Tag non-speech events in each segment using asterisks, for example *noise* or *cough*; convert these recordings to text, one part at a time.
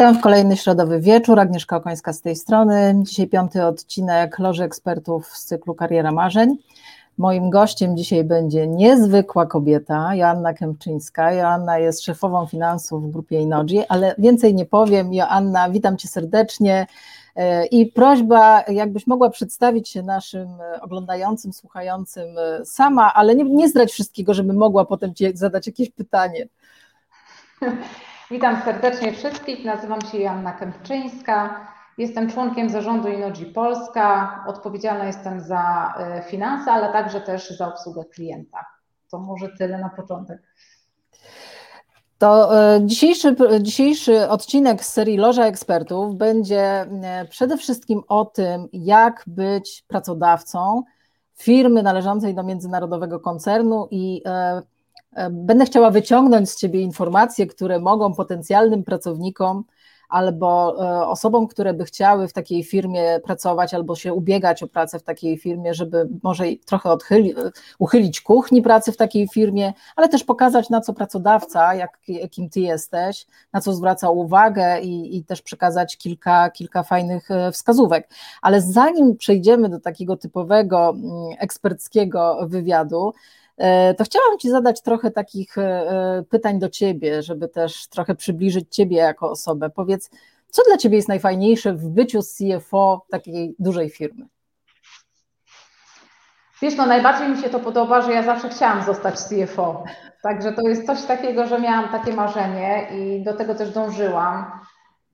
Witam w kolejny środowy wieczór. Agnieszka Okońska z tej strony. Dzisiaj piąty odcinek Loży Ekspertów z cyklu Kariera Marzeń. Moim gościem dzisiaj będzie niezwykła kobieta, Joanna Kępczyńska. Joanna jest szefową finansów w grupie Inoji, ale więcej nie powiem. Joanna, witam cię serdecznie. E, I prośba, jakbyś mogła przedstawić się naszym oglądającym, słuchającym sama, ale nie, nie zdrać wszystkiego, żeby mogła potem ci zadać jakieś pytanie. *laughs* Witam serdecznie wszystkich. Nazywam się Joanna Kępczyńska. Jestem członkiem zarządu Inoji Polska. Odpowiedzialna jestem za e, finanse, ale także też za obsługę klienta. To może tyle na początek. To e, dzisiejszy, dzisiejszy odcinek z serii Loża Ekspertów będzie e, przede wszystkim o tym, jak być pracodawcą firmy należącej do międzynarodowego koncernu i Będę chciała wyciągnąć z Ciebie informacje, które mogą potencjalnym pracownikom albo e, osobom, które by chciały w takiej firmie pracować albo się ubiegać o pracę w takiej firmie, żeby może trochę odchyli, uchylić kuchni pracy w takiej firmie, ale też pokazać, na co pracodawca, jak, jakim Ty jesteś, na co zwraca uwagę i, i też przekazać kilka, kilka fajnych e, wskazówek. Ale zanim przejdziemy do takiego typowego mm, eksperckiego wywiadu, E, to chciałam Ci zadać trochę takich e, e, pytań do Ciebie, żeby też trochę przybliżyć Ciebie jako osobę. Powiedz, co dla Ciebie jest najfajniejsze w byciu CFO takiej dużej firmy? Wiesz, no najbardziej mi się to podoba, że ja zawsze chciałam zostać CFO. Także to jest coś takiego, że miałam takie marzenie i do tego też dążyłam.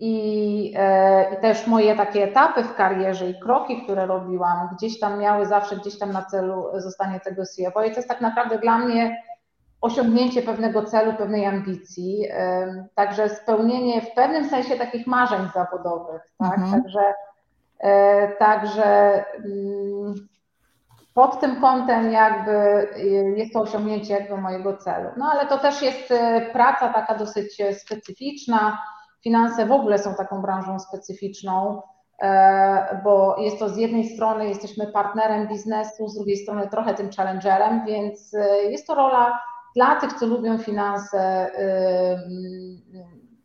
I, e, I, też moje takie etapy w karierze i kroki, które robiłam, gdzieś tam miały zawsze gdzieś tam na celu zostanie tego CFO. I to jest tak naprawdę dla mnie osiągnięcie pewnego celu, pewnej ambicji, e, także spełnienie w pewnym sensie takich marzeń zawodowych. Tak? Mhm. Także, e, także mm, pod tym kątem jakby jest to osiągnięcie jakby mojego celu. No ale to też jest praca taka dosyć specyficzna Finanse w ogóle są taką branżą specyficzną, e, bo jest to z jednej strony jesteśmy partnerem biznesu, z drugiej strony trochę tym challengerem, więc e, jest to rola dla tych, co lubią finanse,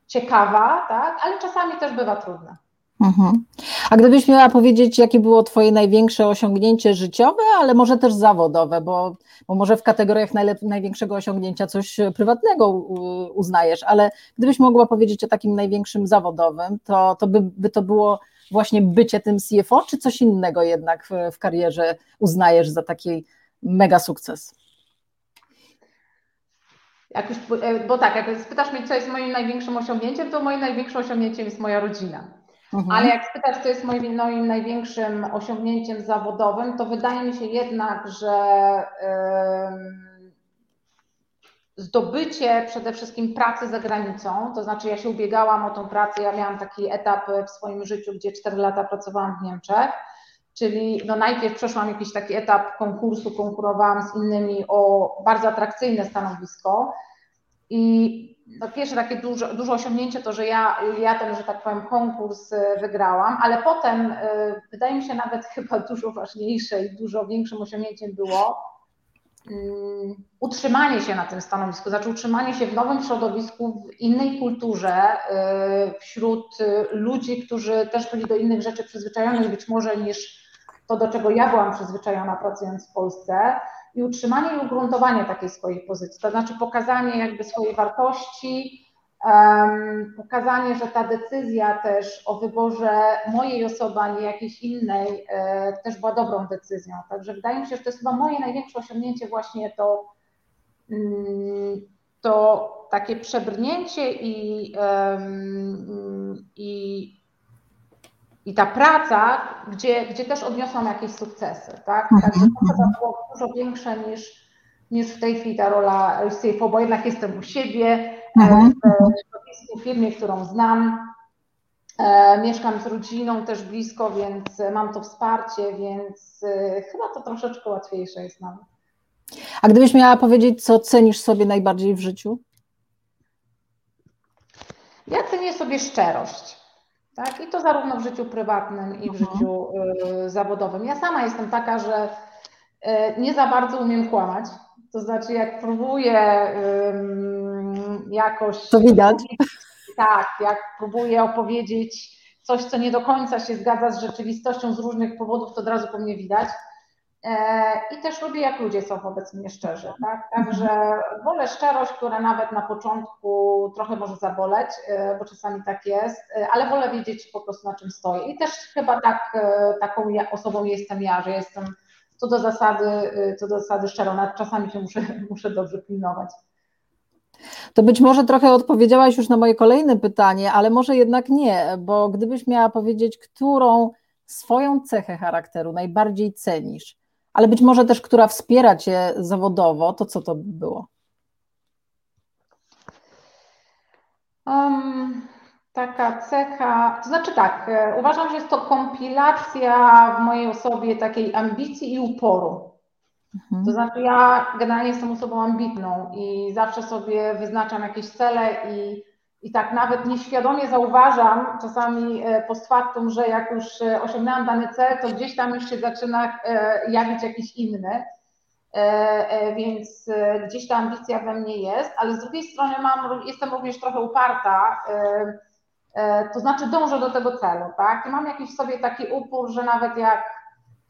ciekawa, tak, ale czasami też bywa trudna. Mhm. A gdybyś miała powiedzieć, jakie było Twoje największe osiągnięcie życiowe, ale może też zawodowe, bo, bo może w kategoriach największego osiągnięcia coś prywatnego uznajesz, ale gdybyś mogła powiedzieć o takim największym zawodowym, to, to by, by to było właśnie bycie tym CFO, czy coś innego jednak w, w karierze uznajesz za taki mega sukces? Jak już, bo tak, jak spytasz mnie, co jest moim największym osiągnięciem, to moim największym osiągnięciem jest moja rodzina. Mhm. Ale jak spytasz, co jest moim, moim największym osiągnięciem zawodowym, to wydaje mi się jednak, że zdobycie przede wszystkim pracy za granicą, to znaczy ja się ubiegałam o tą pracę, ja miałam taki etap w swoim życiu, gdzie 4 lata pracowałam w Niemczech, czyli no najpierw przeszłam jakiś taki etap konkursu, konkurowałam z innymi o bardzo atrakcyjne stanowisko i no pierwsze takie duże, duże osiągnięcie to, że ja, ja ten, że tak powiem, konkurs y, wygrałam, ale potem y, wydaje mi się nawet *laughs* chyba dużo ważniejsze i dużo większym osiągnięciem było mm, utrzymanie się na tym stanowisku, znaczy utrzymanie się w nowym środowisku, w innej kulturze, y, wśród ludzi, którzy też byli do innych rzeczy przyzwyczajeni być może niż to, do czego ja byłam przyzwyczajona pracując w Polsce i utrzymanie i ugruntowanie takiej swojej pozycji, to znaczy pokazanie jakby swojej wartości, pokazanie, że ta decyzja też o wyborze mojej osoby, a nie jakiejś innej, e, też była dobrą decyzją. Także wydaje mi się, że to jest chyba moje największe osiągnięcie właśnie to, mm, to takie przebrnięcie i, i i ta praca, gdzie, gdzie też odniosłam jakieś sukcesy, tak? Mhm. Także to chyba było dużo większe niż, niż w tej chwili ta rola CFO, bo jednak jestem u siebie, e, mhm. w firmie, którą znam, e, mieszkam z rodziną też blisko, więc mam to wsparcie, więc e, chyba to troszeczkę łatwiejsze jest nam. A gdybyś miała powiedzieć, co cenisz sobie najbardziej w życiu? Ja cenię sobie szczerość. Tak? I to zarówno w życiu prywatnym i w mhm. życiu y, zawodowym. Ja sama jestem taka, że y, nie za bardzo umiem kłamać. To znaczy, jak próbuję y, jakoś. To widać. *laughs* tak, jak próbuję opowiedzieć coś, co nie do końca się zgadza z rzeczywistością z różnych powodów, to od razu po mnie widać. E, I też lubię, jak ludzie są wobec mnie szczerzy. Tak? Także wolę szczerość, która nawet na początku trochę może zaboleć, e, bo czasami tak jest, e, ale wolę wiedzieć po prostu na czym stoję. I też chyba tak, taką osobą jestem ja, że jestem co do zasady, co do zasady szczerą, nawet czasami się muszę, *laughs* muszę dobrze pilnować. To być może trochę odpowiedziałaś już na moje kolejne pytanie, ale może jednak nie, bo gdybyś miała powiedzieć, którą swoją cechę charakteru najbardziej cenisz, ale być może też, która wspiera cię zawodowo, to co to by było? Um, taka cecha, to znaczy tak, e, uważam, że jest to kompilacja w mojej osobie takiej ambicji i uporu. Mhm. To znaczy, ja generalnie jestem osobą ambitną i zawsze sobie wyznaczam jakieś cele i, i tak nawet nieświadomie zauważam czasami e, post factum, że jak już e, osiągnęłam dany cel, to gdzieś tam już się zaczyna e, jawić jakiś inny. Więc gdzieś ta ambicja we mnie jest, ale z drugiej strony mam, jestem również trochę uparta, to znaczy dążę do tego celu, tak? I mam jakiś sobie taki upór, że nawet jak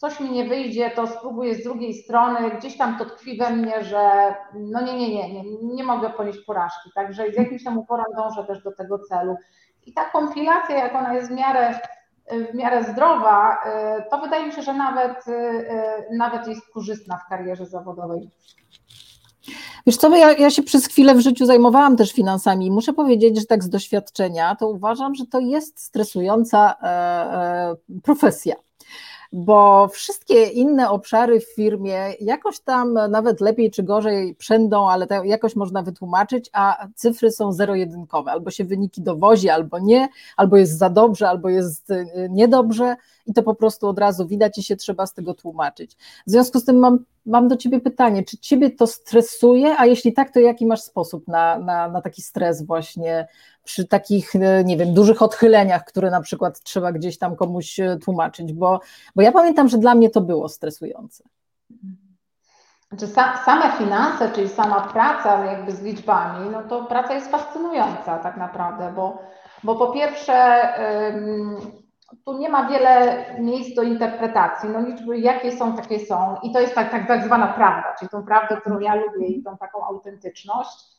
coś mi nie wyjdzie, to spróbuję z drugiej strony, gdzieś tam to tkwi we mnie, że no nie, nie, nie, nie, nie mogę ponieść porażki, także z jakimś tam uporem dążę też do tego celu. I ta kompilacja, jak ona jest w miarę, w miarę zdrowa, y, to wydaje mi się, że nawet, y, y, nawet jest korzystna w karierze zawodowej. Wiesz co, ja, ja się przez chwilę w życiu zajmowałam też finansami i muszę powiedzieć, że tak z doświadczenia to uważam, że to jest stresująca e, e, profesja bo wszystkie inne obszary w firmie jakoś tam nawet lepiej czy gorzej przędą, ale to jakoś można wytłumaczyć, a cyfry są zero-jedynkowe. Albo się wyniki dowozi, albo nie, albo jest za dobrze, albo jest y, niedobrze i to po prostu od razu widać i się trzeba z tego tłumaczyć. W związku z tym mam, mam do Ciebie pytanie, czy Ciebie to stresuje, a jeśli tak, to jaki masz sposób na, na, na taki stres właśnie przy takich, e, nie wiem, dużych odchyleniach, które na przykład trzeba gdzieś tam komuś e, tłumaczyć, bo, bo ja pamiętam, że dla mnie to było stresujące. Znaczy same finanse, czyli sama praca jakby z liczbami, no to praca jest fascynująca tak naprawdę, bo, bo po pierwsze tu nie ma wiele miejsc do interpretacji, no liczby jakie są, takie są. I to jest tak, tak, zwana prawda, czyli tą prawdę, którą ja lubię i tą taką autentyczność.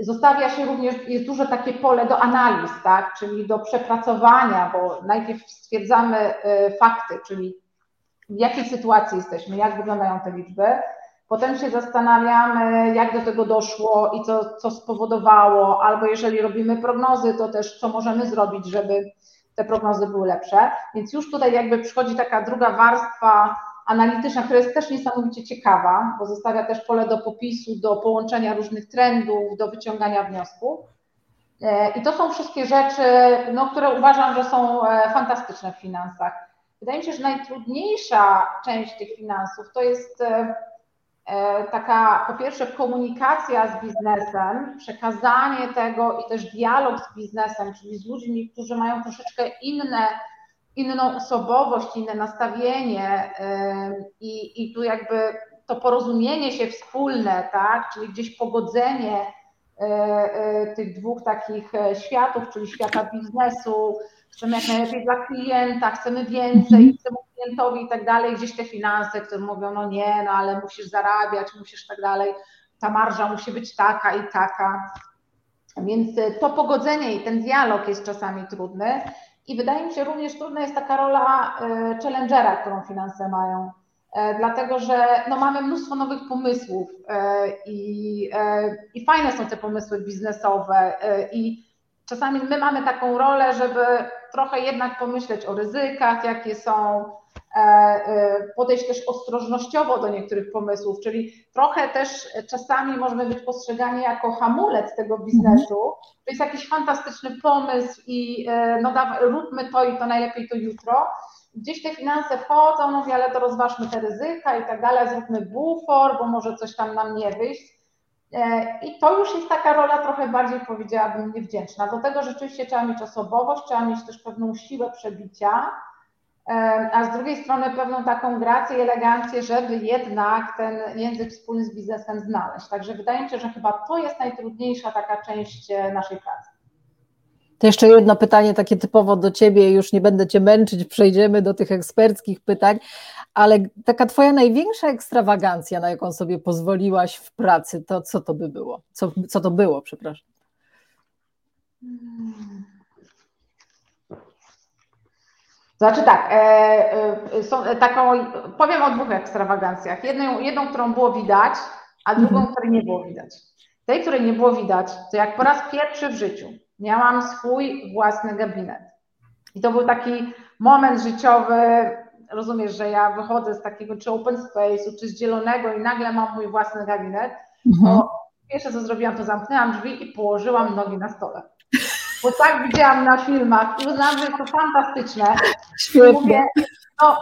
Zostawia się również, jest duże takie pole do analiz, tak, czyli do przepracowania, bo najpierw stwierdzamy e, fakty, czyli w jakiej sytuacji jesteśmy, jak wyglądają te liczby, potem się zastanawiamy, jak do tego doszło i co, co spowodowało, albo jeżeli robimy prognozy, to też co możemy zrobić, żeby te prognozy były lepsze. Więc już tutaj jakby przychodzi taka druga warstwa analityczna, która jest też niesamowicie ciekawa, bo zostawia też pole do popisu, do połączenia różnych trendów, do wyciągania wniosków. E, I to są wszystkie rzeczy, no, które uważam, że są e, fantastyczne w finansach. Wydaje mi się, że najtrudniejsza część tych finansów to jest e, taka, po pierwsze, komunikacja z biznesem, przekazanie tego i też dialog z biznesem, czyli z ludźmi, którzy mają troszeczkę inne inną osobowość, inne nastawienie i, i tu jakby to porozumienie się wspólne, tak, czyli gdzieś pogodzenie e, e, tych dwóch takich e, światów, czyli świata biznesu, chcemy jak najlepiej dla klienta, chcemy więcej, mhm. chcemy klientowi i tak dalej, gdzieś te finanse, które mówią, no nie, no ale musisz zarabiać, musisz tak dalej, ta marża musi być taka i taka. Więc to pogodzenie i ten dialog jest czasami trudny. I wydaje mi się również trudna jest taka rola e, challengera, którą finanse mają, e, dlatego że no, mamy mnóstwo nowych pomysłów e, i, i fajne są te pomysły biznesowe i czasami my mamy taką rolę, żeby trochę jednak pomyśleć o ryzykach, jakie są, E, e, podejść też ostrożnościowo do niektórych pomysłów, czyli trochę też czasami możemy być postrzegani jako hamulec tego biznesu. To jest jakiś fantastyczny pomysł i e, no róbmy to i to najlepiej to jutro. Gdzieś te finanse wchodzą, no ale to rozważmy te ryzyka i tak dalej, zróbmy bufor, bo może coś tam nam nie wyjść. I to już jest taka rola trochę bardziej, powiedziałabym, niewdzięczna. Do tego rzeczywiście trzeba mieć osobowość, trzeba mieć też pewną siłę przebicia, a z drugiej strony pewną taką grację i elegancję, żeby jednak ten język wspólny z biznesem znaleźć. Także wydaje mi się, że chyba to jest najtrudniejsza taka część e, naszej pracy. To jeszcze jedno pytanie takie typowo do Ciebie, już nie będę Cię męczyć, przejdziemy do tych eksperckich pytań, ale taka Twoja największa ekstrawagancja, na jaką sobie pozwoliłaś w pracy, to co to by było? Co, co to było, przepraszam? Znaczy tak, e, e, są taką, powiem o dwóch ekstrawagancjach. Jedną, jedną, którą było widać, a drugą, mhm. której nie było widać. Tej, której nie było widać, to jak po raz pierwszy w życiu miałam swój własny gabinet. I to był taki moment życiowy, rozumiesz, że ja wychodzę z takiego czy open space'u, czy z zielonego i nagle mam mój własny gabinet, mhm. to pierwsze co zrobiłam, to zamknęłam drzwi i położyłam nogi na stole. Bo tak widziałam na filmach i uznałam, że jest to fantastyczne. Świetnie. Mówię, no,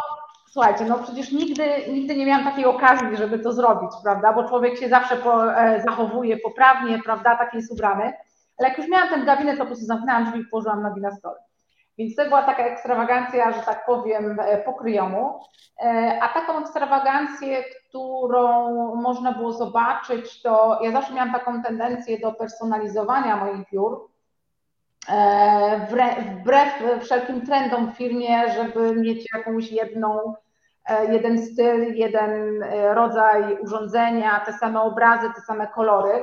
słuchajcie, no przecież nigdy, nigdy nie miałam takiej okazji, żeby to zrobić, prawda, bo człowiek się zawsze po, e, zachowuje poprawnie, prawda, taki jest ubrany, ale jak już miałam ten gabinet, to po prostu zamknęłam drzwi i położyłam nogi na stole. Więc to była taka ekstrawagancja, że tak powiem, e, pokryjomu. E, a taką ekstrawagancję, którą można było zobaczyć, to ja zawsze miałam taką tendencję do personalizowania moich biur, e, wbrew wszelkim trendom w firmie, żeby mieć jakąś jedną, jeden styl, jeden rodzaj urządzenia, te same obrazy, te same kolory.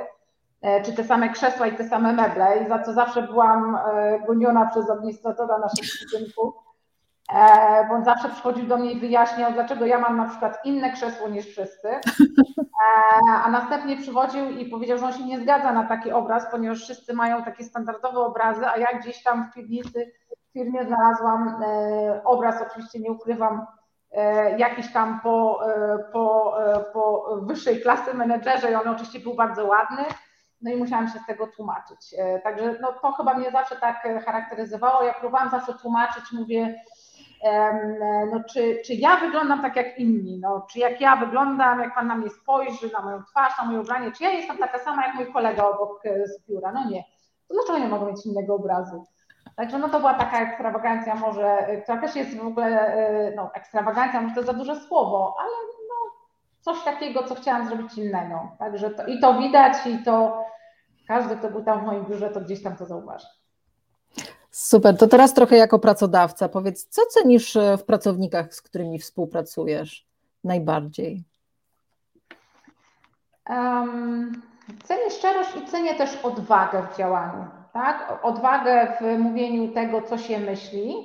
E, czy te same krzesła i te same meble, i za co zawsze byłam e, goniona przez administratora naszego budynku, e, bo on zawsze przychodził do mnie i wyjaśniał, dlaczego ja mam na przykład inne krzesło niż wszyscy, a następnie przychodził i powiedział, że on się nie zgadza na taki obraz, ponieważ wszyscy mają takie standardowe obrazy, a ja gdzieś tam w piwnicy w firmie znalazłam obraz, oczywiście nie ukrywam, jakiś tam po, po, po wyższej klasy menedżerze i on oczywiście był bardzo ładny, no i musiałam się z tego tłumaczyć. E, także no, to chyba mnie zawsze tak e, charakteryzowało. Ja próbowałam zawsze tłumaczyć, mówię, no, czy, czy ja wyglądam tak jak inni, no, czy jak ja wyglądam, jak Pan na mnie spojrzy, na moją twarz, na moje ubranie, czy ja jestem taka sama jak mój kolega obok e, z biura? No nie. To dlaczego nie mogę mieć innego obrazu? Także no to była taka ekstrawagancja może, która też jest w ogóle, no ekstrawagancja, może to za duże słowo, ale coś takiego, co chciałam zrobić innego. Także to, i to widać, i to każdy, kto był tam w moim biurze, to gdzieś tam to zauważy. Super, to teraz trochę jako pracodawca powiedz, co cenisz e, w pracownikach, z którymi współpracujesz najbardziej? Um, cenię szczerość i cenię też odwagę w działaniu, tak? Odwagę w mówieniu tego, co się myśli.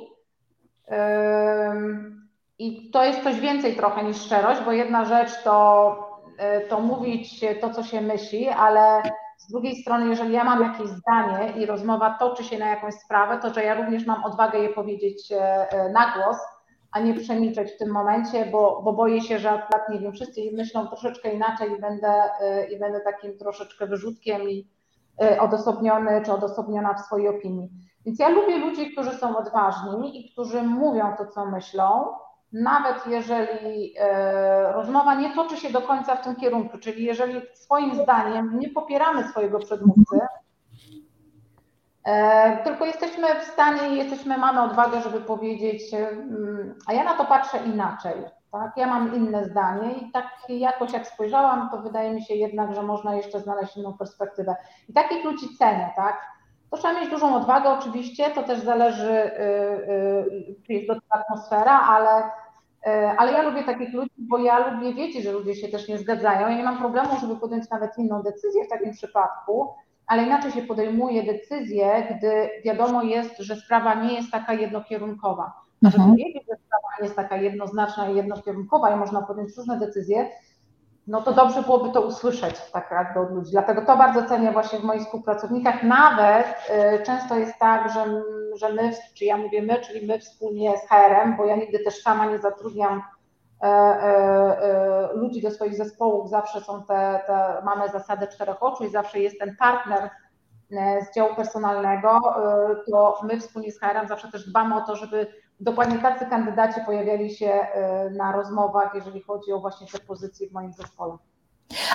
Um, i to jest coś więcej trochę niż szczerość, bo jedna rzecz to, e, to mówić to, co się myśli, ale z drugiej strony, jeżeli ja mam jakieś zdanie i rozmowa toczy się na jakąś sprawę, to że ja również mam odwagę je powiedzieć e, e, na głos, a nie przemilczeć w tym momencie, bo, bo boję się, że akurat, nie wiem, wszyscy myślą troszeczkę inaczej i będę, i będę takim troszeczkę wyrzutkiem i odosobniony czy odosobniona w swojej opinii. Więc ja lubię ludzi, którzy są odważni i którzy mówią to, co myślą, nawet jeżeli e, rozmowa nie toczy się do końca w tym kierunku, czyli jeżeli swoim zdaniem nie popieramy swojego przedmówcy, e, tylko jesteśmy w stanie jesteśmy, mamy odwagę, żeby powiedzieć, mm, a ja na to patrzę inaczej, tak? Ja mam inne zdanie i tak jakoś jak spojrzałam, to wydaje mi się jednak, że można jeszcze znaleźć inną perspektywę. I takich ludzi cenię, tak? To trzeba mieć dużą odwagę oczywiście, to też zależy, y, y, jest do tego atmosfera, ale, y, ale ja lubię takich ludzi, bo ja lubię wiedzieć, że ludzie się też nie zgadzają. Ja nie mam problemu, żeby podjąć nawet inną decyzję w takim przypadku, ale inaczej się podejmuje decyzję, gdy wiadomo jest, że sprawa nie jest taka jednokierunkowa. A żeby mhm. wiedzieć, że sprawa nie jest taka jednoznaczna i jednokierunkowa i można podjąć różne decyzje, no to dobrze byłoby to usłyszeć tak jakby od ludzi. Dlatego to bardzo cenię właśnie w moich współpracownikach. Nawet y, często jest tak, że, że my, czy ja mówię my, czyli my wspólnie z HR-em, bo ja nigdy też sama nie zatrudniam e, e, e, ludzi do swoich zespołów, zawsze są te, te, mamy zasadę czterech oczu i zawsze jest ten partner e, z działu personalnego, e, to my wspólnie z HR-em zawsze też dbamy o to, żeby dokładnie tacy kandydaci pojawiali się y, na rozmowach, jeżeli chodzi o właśnie te pozycje w moim zespole.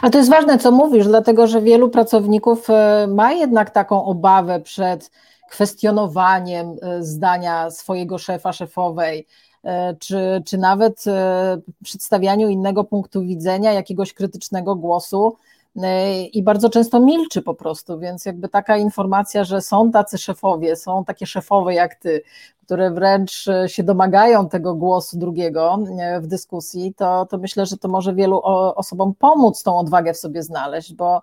A to jest ważne, co mówisz, dlatego że wielu pracowników y, ma jednak taką obawę przed kwestionowaniem y, zdania swojego szefa, szefowej, czy, czy nawet przedstawianiu innego punktu widzenia, jakiegoś krytycznego głosu, i bardzo często milczy po prostu, więc jakby taka informacja, że są tacy szefowie, są takie szefowe jak ty, które wręcz się domagają tego głosu drugiego w dyskusji, to, to myślę, że to może wielu osobom pomóc tą odwagę w sobie znaleźć, bo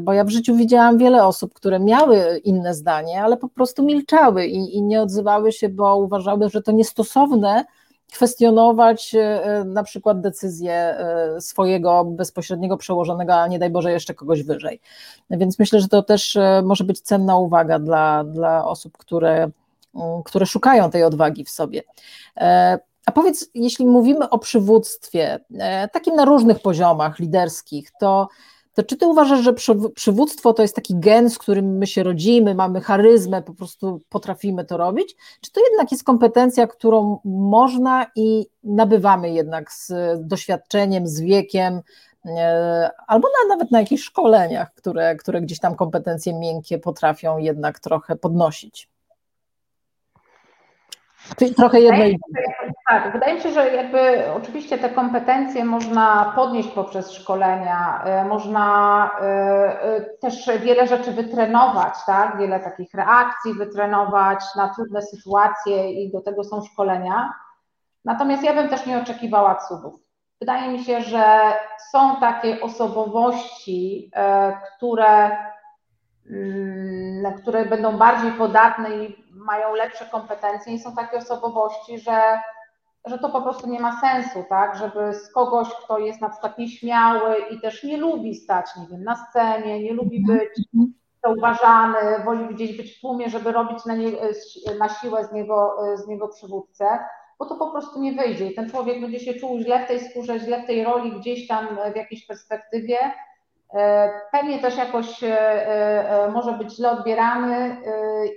bo ja w życiu widziałam wiele osób, które miały inne zdanie, ale po prostu milczały i, i nie odzywały się, bo uważały, że to niestosowne kwestionować e, na przykład decyzję e, swojego bezpośredniego przełożonego, a nie daj Boże jeszcze kogoś wyżej. Więc myślę, że to też e, może być cenna uwaga dla, dla osób, które, które szukają tej odwagi w sobie. A powiedz, jeśli mówimy o przywództwie, takim na różnych poziomach liderskich, to to czy ty uważasz, że przywództwo to jest taki gen, z którym my się rodzimy, mamy charyzmę, po prostu potrafimy to robić? Czy to jednak jest kompetencja, którą można i nabywamy jednak z doświadczeniem, z wiekiem, e, albo na, nawet na jakichś szkoleniach, które, które gdzieś tam kompetencje miękkie potrafią jednak trochę podnosić? Czyli trochę jedno i Tak, wydaje mi się, że jakby oczywiście te kompetencje można podnieść poprzez szkolenia, e, można e, e, też wiele rzeczy wytrenować, tak? Wiele takich reakcji wytrenować na trudne sytuacje i do tego są szkolenia. Natomiast ja bym też nie oczekiwała cudów. Wydaje mi się, że są takie osobowości, które, mm, które będą bardziej podatne i mają lepsze kompetencje i są takie osobowości, że, że to po prostu nie ma sensu, tak? Żeby z kogoś, kto jest na przykład nieśmiały i też nie lubi stać, nie wiem, na scenie, nie lubi mhm. być zauważany, woli gdzieś być w tłumie, żeby robić na, nie, na siłę z niego, z niego przywódcę, bo to po prostu nie wyjdzie. I ten człowiek będzie się czuł źle w tej skórze, źle w tej roli, gdzieś tam w jakiejś perspektywie pewnie też jakoś e, e, może być źle odbierany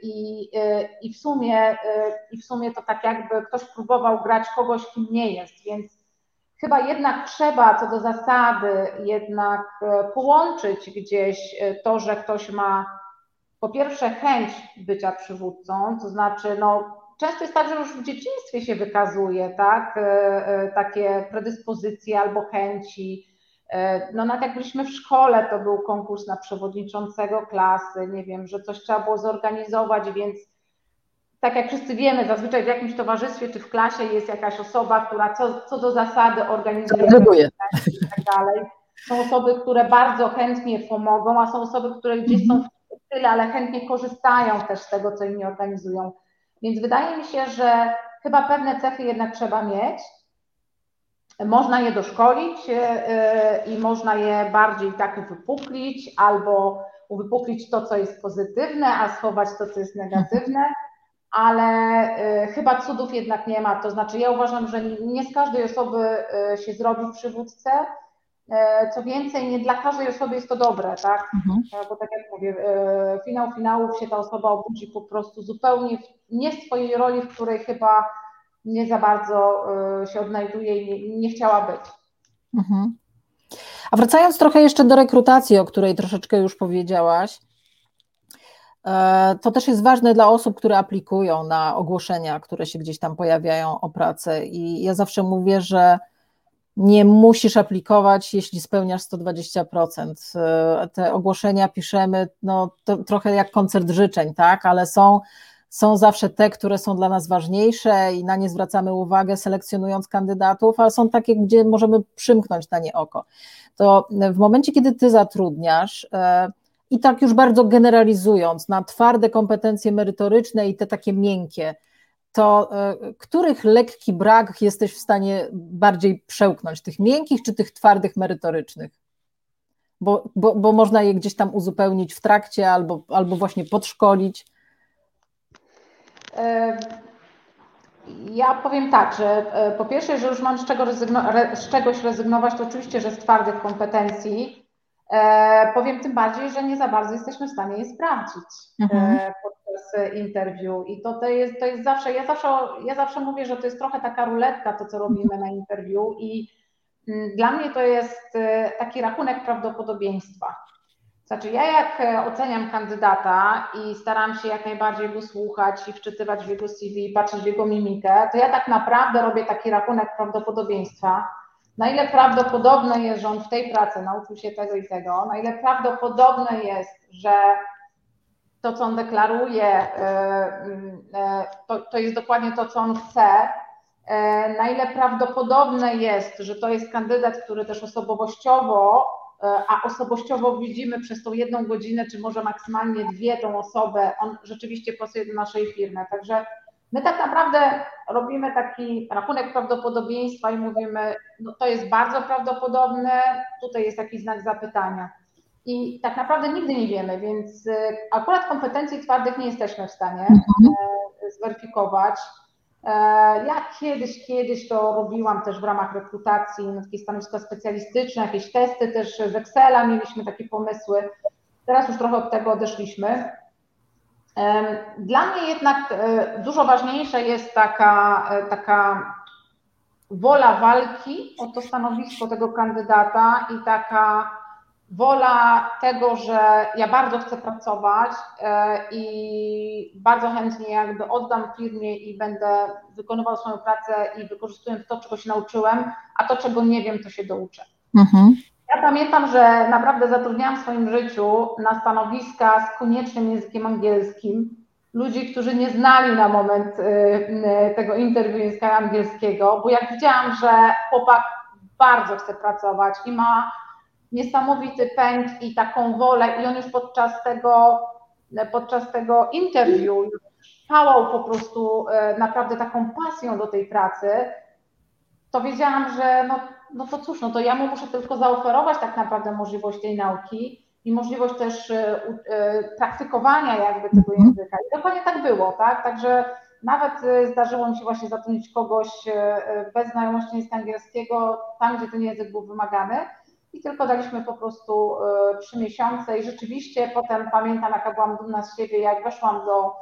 i, i, w sumie, i w sumie to tak jakby ktoś próbował grać kogoś, kim nie jest, więc chyba jednak trzeba co do zasady jednak połączyć gdzieś to, że ktoś ma po pierwsze chęć bycia przywódcą, to znaczy no często jest tak, że już w dzieciństwie się wykazuje, tak, takie predyspozycje albo chęci, E, no nawet jak byliśmy w szkole, to był konkurs na przewodniczącego klasy, nie wiem, że coś trzeba było zorganizować, więc tak jak wszyscy wiemy, zazwyczaj w jakimś towarzystwie czy w klasie jest jakaś osoba, która co, co do zasady organizuje i tak dalej. Są osoby, które bardzo chętnie pomogą, a są osoby, które gdzieś są w tyle, ale chętnie korzystają też z tego, co inni organizują. Więc wydaje mi się, że chyba pewne cechy jednak trzeba mieć. Można je doszkolić e, e, i można je bardziej tak wypuklić albo uwypuklić to, co jest pozytywne, a schować to, co jest negatywne, ale e, chyba cudów jednak nie ma. To znaczy, ja uważam, że nie z każdej osoby się zrobi przywódcę. Co więcej, nie dla każdej osoby jest to dobre, tak? Mhm. Bo tak jak mówię, finał finałów się ta osoba obudzi po prostu zupełnie w nie swojej roli, w której chyba nie za bardzo y, się odnajduje i nie, nie chciała być. Mhm. A wracając trochę jeszcze do rekrutacji, o której troszeczkę już powiedziałaś, e, to też jest ważne dla osób, które aplikują na ogłoszenia, które się gdzieś tam pojawiają o pracę. I ja zawsze mówię, że nie musisz aplikować, jeśli spełniasz 120%. E, te ogłoszenia piszemy no, trochę jak koncert życzeń, tak, ale są są zawsze te, które są dla nas ważniejsze i na nie zwracamy uwagę, selekcjonując kandydatów, ale są takie, gdzie możemy przymknąć na nie oko. To w momencie, kiedy ty zatrudniasz, e, i tak już bardzo generalizując, na twarde kompetencje merytoryczne i te takie miękkie, to e, których lekki brak jesteś w stanie bardziej przełknąć, tych miękkich czy tych twardych merytorycznych? Bo, bo, bo można je gdzieś tam uzupełnić w trakcie albo, albo właśnie podszkolić. Ja powiem tak, że e, po pierwsze, że już mam z, czego rezygno- z czegoś rezygnować, to oczywiście, że z twardych kompetencji. E, powiem tym bardziej, że nie za bardzo jesteśmy w stanie je sprawdzić e, mhm. e, podczas interwiu. I to, to, jest, to jest zawsze ja, zawsze, ja zawsze mówię, że to jest trochę taka ruletka, to co robimy na interwiu. I mm, dla mnie to jest e, taki rachunek prawdopodobieństwa. Znaczy, ja jak e, oceniam kandydata i staram się jak najbardziej go słuchać i wczytywać w jego CV, patrzeć w jego mimikę, to ja tak naprawdę robię taki rachunek prawdopodobieństwa, na ile prawdopodobne jest, że on w tej pracy nauczył się tego i tego, na ile prawdopodobne jest, że to, co on deklaruje, e, e, to, to jest dokładnie to, co on chce, na ile prawdopodobne jest, że to jest kandydat, który też osobowościowo, a osobowościowo widzimy przez tą jedną godzinę, czy może maksymalnie dwie tą osobę, on rzeczywiście pasuje do naszej firmy. Także my tak naprawdę robimy taki rachunek prawdopodobieństwa i mówimy, no to jest bardzo prawdopodobne, tutaj jest jakiś znak zapytania i tak naprawdę nigdy nie wiemy, więc y, akurat kompetencji twardych nie jesteśmy w stanie mhm. E, zweryfikować. E, ja kiedyś, kiedyś to robiłam też w ramach rekrutacji na takie stanowiska specjalistyczne, jakieś testy też z Excela, mieliśmy takie pomysły. Teraz już trochę od tego odeszliśmy. Dla mnie jednak e, dużo ważniejsza jest taka, taka wola walki o to stanowisko tego kandydata i taka wola tego, że ja bardzo chcę pracować e, i bardzo chętnie jakby oddam firmie i będę wykonywał swoją pracę i wykorzystując to, czego się nauczyłem, a to, czego nie wiem, to się douczę. Mhm. Ja pamiętam, że naprawdę zatrudniałam w swoim życiu na stanowiska z koniecznym językiem angielskim ludzi, którzy nie znali na moment y, y, tego interwiu języka angielskiego, bo jak widziałam, że chłopak bardzo chce pracować i ma niesamowity pęd i taką wolę i on już podczas tego, podczas tego interwiu pałał po prostu e, naprawdę taką pasją do tej pracy, to wiedziałam, że no, no to cóż, no to ja mu muszę tylko zaoferować tak naprawdę możliwość tej nauki i możliwość też e, e, praktykowania jakby tego mhm. języka. I dokładnie tak było, tak? Także nawet zdarzyło mi się właśnie zatrudnić kogoś bez znajomości języka angielskiego, tam gdzie ten język był wymagany, i tylko daliśmy po prostu e, trzy miesiące i rzeczywiście potem pamiętam, jaka byłam dumna z siebie, jak weszłam do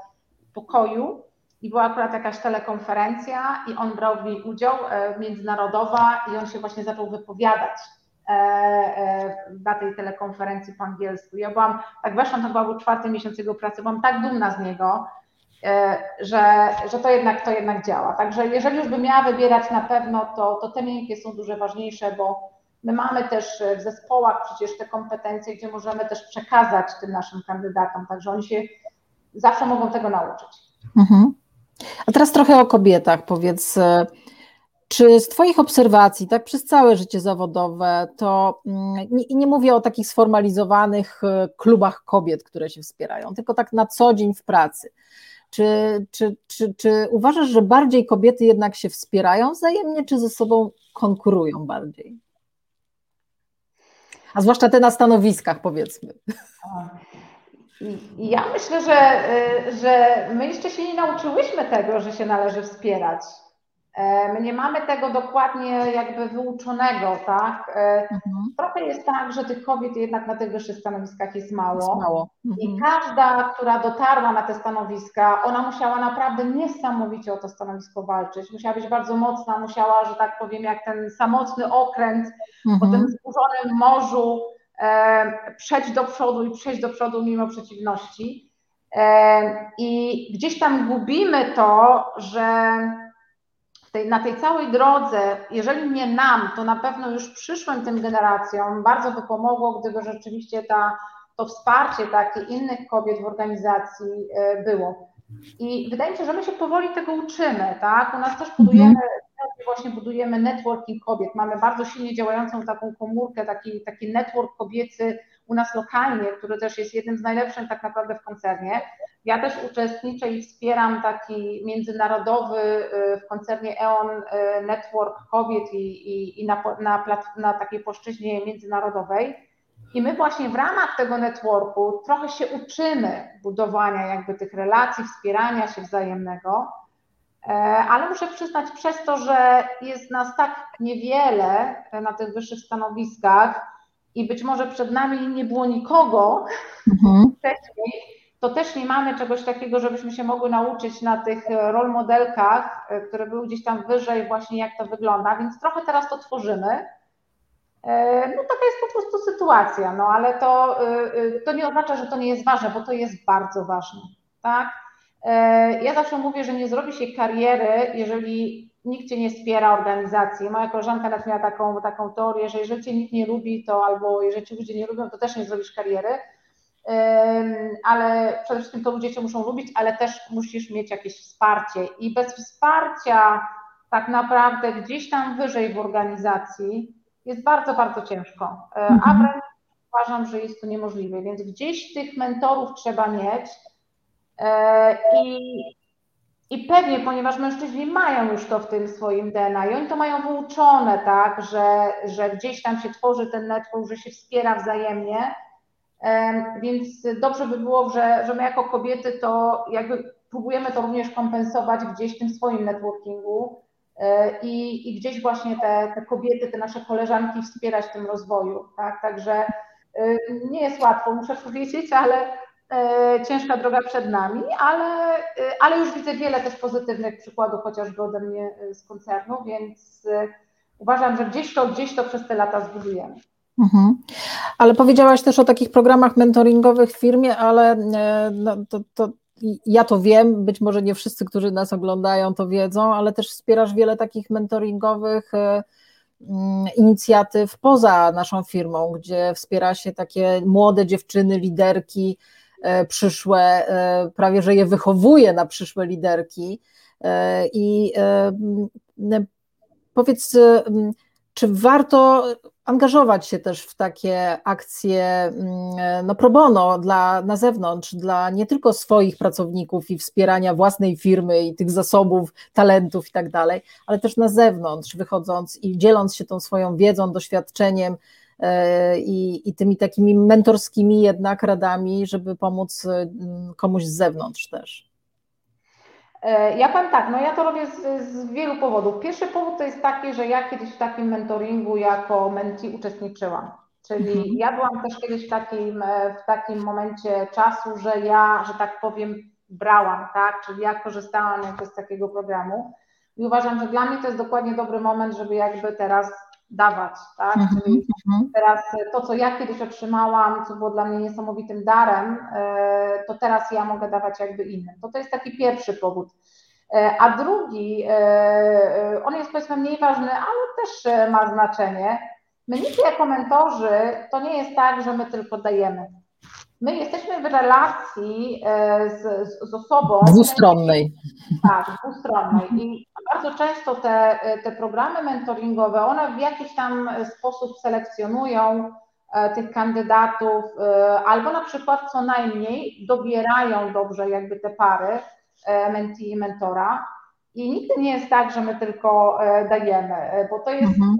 pokoju i była akurat jakaś telekonferencja i on brał w niej udział, e, międzynarodowa i on się właśnie zaczął wypowiadać e, na tej telekonferencji po angielsku. Ja byłam, tak weszłam, to był czwarty miesiąc jego pracy, byłam tak dumna z niego, że, że to, jednak, to jednak działa. Także jeżeli już bym miała wybierać na pewno, to, to te miękkie są dużo ważniejsze, bo My mamy też w zespołach przecież te kompetencje, gdzie możemy też przekazać tym naszym kandydatom, także oni się zawsze mogą tego nauczyć. Mhm. A teraz trochę o kobietach. Powiedz, czy z Twoich obserwacji, tak przez całe życie zawodowe, to mm, nie, nie, mówię o takich sformalizowanych e, klubach kobiet, które się wspierają, tylko tak na co dzień w pracy. Czy, czy, czy, czy uważasz, że bardziej kobiety jednak się wspierają wzajemnie, czy ze sobą konkurują bardziej? A zwłaszcza te na stanowiskach, powiedzmy. Ja myślę, że, y, że my jeszcze się nie nauczyłyśmy tego, że się należy wspierać. E, my nie mamy tego dokładnie jakby wyuczonego, tak? E, mhm. Trochę jest tak, że tych kobiet jednak na tych wyższych stanowiskach jest mało. Jest mało. Mhm. I każda, która dotarła na te stanowiska, ona musiała naprawdę niesamowicie o to stanowisko walczyć. Musiała być bardzo mocna, musiała, że tak powiem, jak ten samotny okręt mhm. po tym zburzonym morzu e, przejść do przodu i przejść do przodu mimo przeciwności. E, I gdzieś tam gubimy to, że tej, na tej całej drodze, jeżeli nie nam, to na pewno już przyszłym tym generacjom bardzo by pomogło, gdyby rzeczywiście ta, to wsparcie takie innych kobiet w organizacji e, było. I wydaje mi się, że my się powoli tego uczymy, tak? U nas też budujemy, mhm. właśnie budujemy networking kobiet. Mamy bardzo silnie działającą taką komórkę, taki, taki network kobiecy u nas lokalnie, który też jest jednym z najlepszych tak naprawdę w koncernie. Ja też uczestniczę i wspieram taki międzynarodowy y, w koncernie E.ON y, network kobiet i, i, i na, na, na takiej płaszczyźnie międzynarodowej. I my właśnie w ramach tego networku trochę się uczymy budowania jakby tych relacji, wspierania się wzajemnego, e, ale muszę przyznać przez to, że jest nas tak niewiele na tych wyższych stanowiskach i być może przed nami nie było nikogo mhm. wcześniej, to też nie mamy czegoś takiego, żebyśmy się mogły nauczyć na tych e, rol modelkach, e, które były gdzieś tam wyżej, właśnie jak to wygląda, więc trochę teraz to tworzymy. E, no taka jest po prostu sytuacja, no ale to, to nie oznacza, że to nie jest ważne, bo to jest bardzo ważne, tak? Ja zawsze mówię, że nie zrobi się kariery, jeżeli nikt cię nie wspiera organizacji. Moja koleżanka nawet miała taką, taką teorię, że jeżeli cię nikt nie lubi, to albo jeżeli cię ludzie nie lubią, to też nie zrobisz kariery. Ale przede wszystkim to ludzie cię muszą lubić, ale też musisz mieć jakieś wsparcie. I bez wsparcia tak naprawdę gdzieś tam wyżej w organizacji jest bardzo, bardzo ciężko. E, a mhm. wręcz uważam, że jest to niemożliwe, więc gdzieś tych mentorów trzeba mieć. E, I i pewnie, ponieważ mężczyźni mają już to w tym swoim DNA i oni to mają wyuczone, tak, że, że gdzieś tam się tworzy ten network, że się wspiera wzajemnie, więc dobrze by było, że, że my jako kobiety to jakby próbujemy to również kompensować gdzieś w tym swoim networkingu e, i, i gdzieś właśnie te, te kobiety, te nasze koleżanki wspierać w tym rozwoju, tak, także y, nie jest łatwo, muszę *laughs* powiedzieć, ale E, ciężka droga przed nami, ale, e, ale już widzę wiele też pozytywnych przykładów, chociażby ode mnie e, z koncernu, więc uważam, że gdzieś to, gdzieś to przez te lata zbudujemy. Mhm. Ale powiedziałaś też o takich programach mentoringowych w firmie, ale no, to, to, ja to wiem, być może nie wszyscy, którzy nas oglądają, to wiedzą, ale też wspierasz wiele takich mentoringowych mm, inicjatyw poza naszą firmą, gdzie wspiera się takie młode dziewczyny, liderki, E, przyszłe, e, prawie że je wychowuje na przyszłe liderki. E, I powiedz, czy warto angażować się też w takie akcje no pro bono dla, na zewnątrz, dla nie tylko swoich pracowników i wspierania własnej firmy i tych zasobów, talentów i tak dalej, ale też na zewnątrz, wychodząc i dzieląc się tą swoją wiedzą, doświadczeniem, E, i, i tymi takimi mentorskimi jednak radami, żeby pomóc e, komuś z zewnątrz też. E, ja powiem tak, no ja to robię z, z, wielu powodów. Pierwszy powód to jest taki, że ja kiedyś w takim mentoringu jako menti uczestniczyłam. Czyli mhm. ja byłam też kiedyś w takim, w takim momencie czasu, że ja, że tak powiem, brałam, tak? Czyli ja korzystałam jakby z takiego programu. I uważam, że dla mnie to jest dokładnie dobry moment, żeby jakby teraz dawać, tak? Mhm, Czyli mhm. teraz to, co ja kiedyś otrzymałam, co było dla mnie niesamowitym darem, e, to teraz ja mogę dawać jakby innym. To to jest taki pierwszy powód. E, a drugi, e, on jest powiedzmy mniej ważny, ale też ma znaczenie. My nigdy jako mentorzy to nie jest tak, że my tylko dajemy. My jesteśmy w relacji z, z osobą. Dwustronnej. Tak, dwustronnej. I bardzo często te, te programy mentoringowe, one w jakiś tam sposób selekcjonują e, tych kandydatów, e, albo na przykład co najmniej dobierają dobrze jakby te pary e, mentee i mentora. I nigdy nie jest tak, że my tylko dajemy, bo to jest mhm.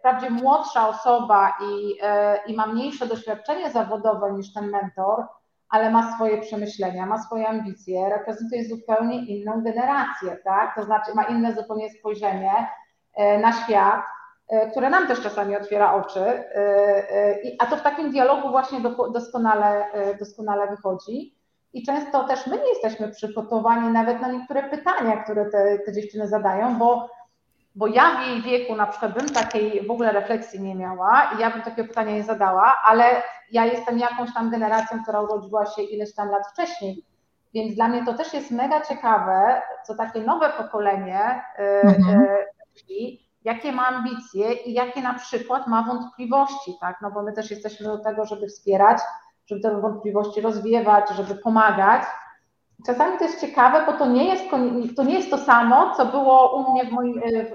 Wprawdzie młodsza osoba i, i ma mniejsze doświadczenie zawodowe niż ten mentor, ale ma swoje przemyślenia, ma swoje ambicje, reprezentuje zupełnie inną generację, tak? To znaczy ma inne zupełnie spojrzenie e, na świat, e, które nam też czasami otwiera oczy, e, a to w takim dialogu właśnie doskonale, doskonale wychodzi. I często też my nie jesteśmy przygotowani nawet na niektóre pytania, które te, te dziewczyny zadają, bo bo ja w jej wieku na przykład bym takiej w ogóle refleksji nie miała i ja bym takiego pytania nie zadała, ale ja jestem jakąś tam generacją, która urodziła się ileś tam lat wcześniej. Więc dla mnie to też jest mega ciekawe, co takie nowe pokolenie y, mhm. Y, jakie ma ambicje i jakie na przykład ma wątpliwości, tak? No bo my też jesteśmy do tego, żeby wspierać, żeby te wątpliwości rozwiewać, żeby pomagać. Czasami to jest ciekawe, bo to nie jest, to nie jest to samo, co było u mnie w, moim, w,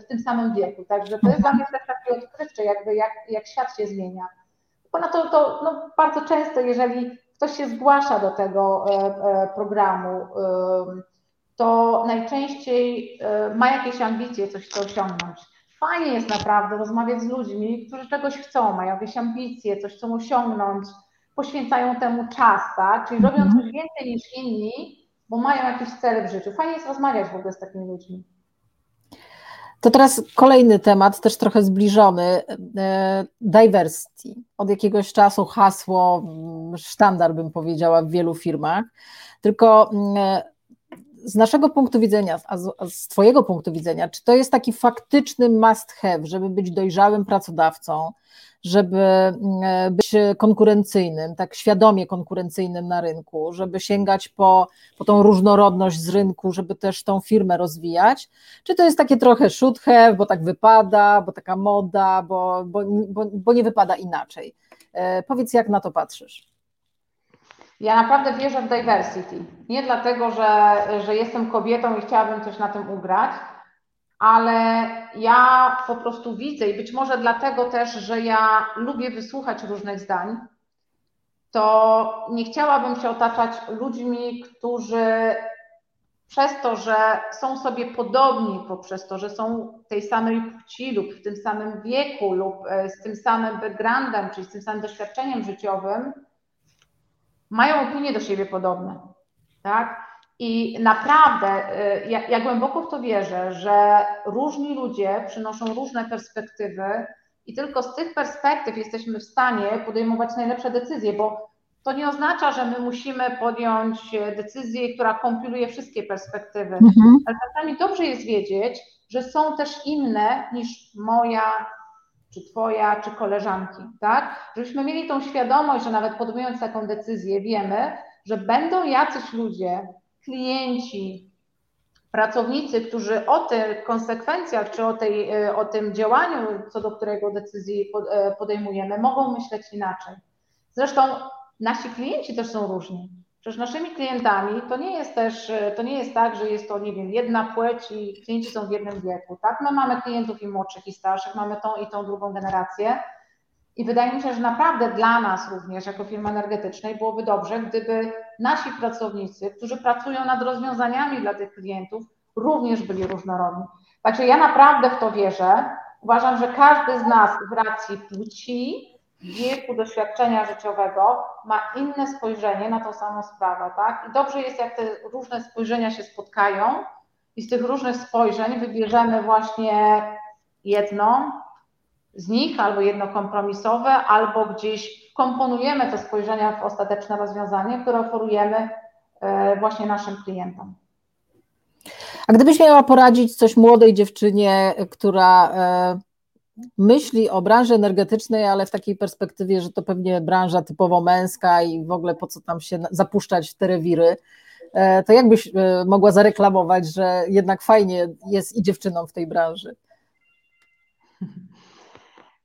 w, w tym samym wieku. Także to jest dla mnie też takie odkrywcze, jakby jak, jak świat się zmienia. Ponadto to no, bardzo często, jeżeli ktoś się zgłasza do tego e, e, programu, to najczęściej e, ma jakieś ambicje coś chce osiągnąć. Fajnie jest naprawdę rozmawiać z ludźmi, którzy czegoś chcą, mają jakieś ambicje, coś chcą osiągnąć, poświęcają temu czas, tak? Czyli robią mhm. coś więcej niż inni, bo mają jakieś cele w życiu. Fajnie jest rozmawiać w ogóle z takimi ludźmi. To teraz kolejny temat, też trochę zbliżony. E, diversity. Od jakiegoś czasu hasło, mm, sztandar bym powiedziała w wielu firmach. Tylko mm, z naszego punktu widzenia, a z, a z Twojego punktu widzenia, czy to jest taki faktyczny must have, żeby być dojrzałym pracodawcą, żeby mm, być konkurencyjnym, tak świadomie konkurencyjnym na rynku, żeby sięgać po, po tą różnorodność z rynku, żeby też tą firmę rozwijać? Czy to jest takie trochę should have, bo tak wypada, bo taka moda, bo, bo, bo, bo nie wypada inaczej? E, powiedz, jak na to patrzysz? Ja naprawdę wierzę w diversity. Nie dlatego, że, że jestem kobietą i chciałabym coś na tym ugrać, ale ja po prostu widzę i być może dlatego też, że ja lubię wysłuchać różnych zdań, to nie chciałabym się otaczać ludźmi, którzy przez to, że są sobie podobni, poprzez to, że są tej samej płci lub w tym samym wieku lub e, z tym samym backgroundem, czyli z tym samym doświadczeniem życiowym, mają opinie do siebie podobne. Tak? I naprawdę, y, ja, ja głęboko w to wierzę, że różni ludzie przynoszą różne perspektywy i tylko z tych perspektyw jesteśmy w stanie podejmować najlepsze decyzje, bo to nie oznacza, że my musimy podjąć decyzję, która kompiluje wszystkie perspektywy, mhm. ale czasami dobrze jest wiedzieć, że są też inne niż moja, czy twoja, czy koleżanki, tak? Żebyśmy mieli tą świadomość, że nawet podejmując taką decyzję, wiemy, że będą jacyś ludzie, klienci, pracownicy, którzy o tych konsekwencjach czy o, tej, e, o tym działaniu, co do którego decyzji e, podejmujemy, mogą myśleć inaczej. Zresztą nasi klienci też są różni. Przecież naszymi klientami to nie jest też, e, to nie jest tak, że jest to, nie wiem, jedna płeć i klienci są w jednym wieku, tak? My mamy klientów i młodszych, i starszych, mamy tą i tą drugą generację, i wydaje mi się, że naprawdę dla nas również, jako firmy energetycznej, byłoby dobrze, gdyby nasi pracownicy, którzy pracują nad rozwiązaniami dla tych klientów, również byli różnorodni. Także ja naprawdę w to wierzę. Uważam, że każdy z nas w racji płci, wieku, doświadczenia życiowego ma inne spojrzenie na tą samą sprawę, tak? I dobrze jest, jak te różne spojrzenia się spotkają i z tych różnych spojrzeń wybierzemy właśnie jedno, z nich, albo jedno kompromisowe, albo gdzieś komponujemy te spojrzenia w ostateczne rozwiązanie, które oferujemy e, właśnie naszym klientom. A gdybyś miała poradzić coś młodej dziewczynie, która e, myśli o branży energetycznej, ale w takiej perspektywie, że to pewnie branża typowo męska i w ogóle po co tam się zapuszczać w te rewiry, e, to jakbyś mogła zareklamować, że jednak fajnie jest i dziewczynom w tej branży?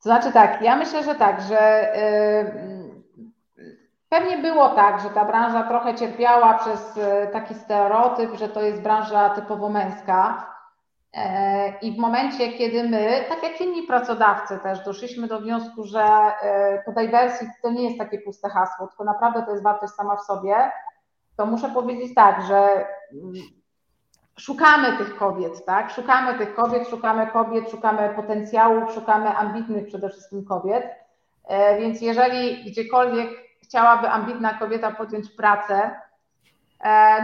To znaczy tak, ja myślę, że tak, że yy, pewnie było tak, że ta branża trochę cierpiała przez taki stereotyp, że to jest branża typowo męska. Yy, I w momencie, kiedy my, tak jak inni pracodawcy też, doszliśmy do wniosku, że yy, to diversity to nie jest takie puste hasło, tylko naprawdę to jest wartość sama w sobie, to muszę powiedzieć tak, że szukamy tych kobiet, tak? Szukamy tych kobiet, szukamy kobiet, szukamy potencjałów, szukamy ambitnych przede wszystkim kobiet. E, więc jeżeli gdziekolwiek chciałaby ambitna kobieta podjąć pracę, e,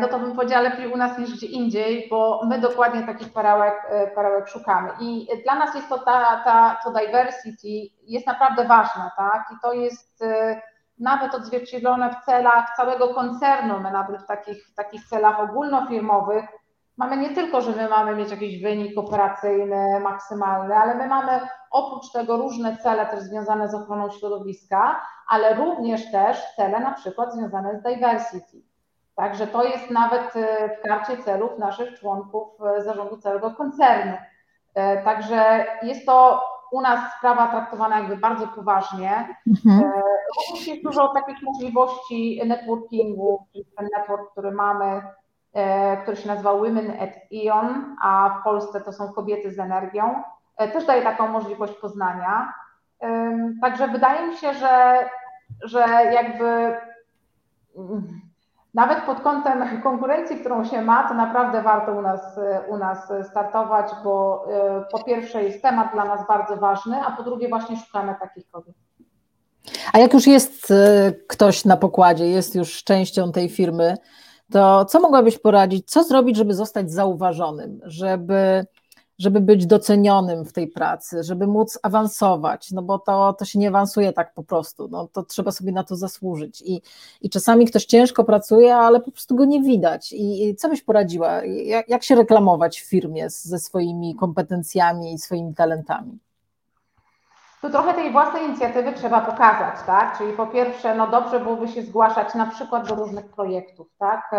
no to bym powiedziała lepiej u nas niż gdzie indziej, bo my dokładnie takich e, perełek szukamy. I dla nas jest to ta, ta to diversity jest naprawdę ważne, tak? I to jest nawet odzwierciedlone w celach całego koncernu. My nawet w takich, takich celach ogólnofirmowych mamy nie tylko, że my mamy mieć jakiś wynik operacyjny maksymalny, ale my mamy oprócz tego różne cele też związane z ochroną środowiska, ale również też cele na przykład związane z diversity. Także to jest nawet e, w karcie celów naszych członków e, zarządu całego koncernu. E, także jest to u nas sprawa traktowana jakby bardzo poważnie. Mhm. Również jest dużo takich możliwości networkingu, czyli ten network, który mamy który się nazywa Women at Ion, a w Polsce to są kobiety z energią. Też daje taką możliwość poznania. Także wydaje mi się, że, że jakby mm, nawet pod kątem konkurencji, którą się ma, to naprawdę warto u nas, u nas startować, bo e, po pierwsze jest temat dla nas bardzo ważny, a po drugie właśnie szukamy takich kobiet. A jak już jest ktoś na pokładzie, jest już częścią tej firmy, to co mogłabyś poradzić, co zrobić, żeby zostać zauważonym, żeby żeby być docenionym w tej pracy, żeby móc awansować, no bo to, to się nie awansuje tak po prostu, no to trzeba sobie na to zasłużyć i, i czasami ktoś ciężko pracuje, ale po prostu go nie widać i, i co byś poradziła, jak, jak się reklamować w firmie ze swoimi kompetencjami i swoimi talentami? Tu trochę tej własnej inicjatywy trzeba pokazać, tak? Czyli po pierwsze, no dobrze byłoby się zgłaszać na przykład do różnych projektów, tak?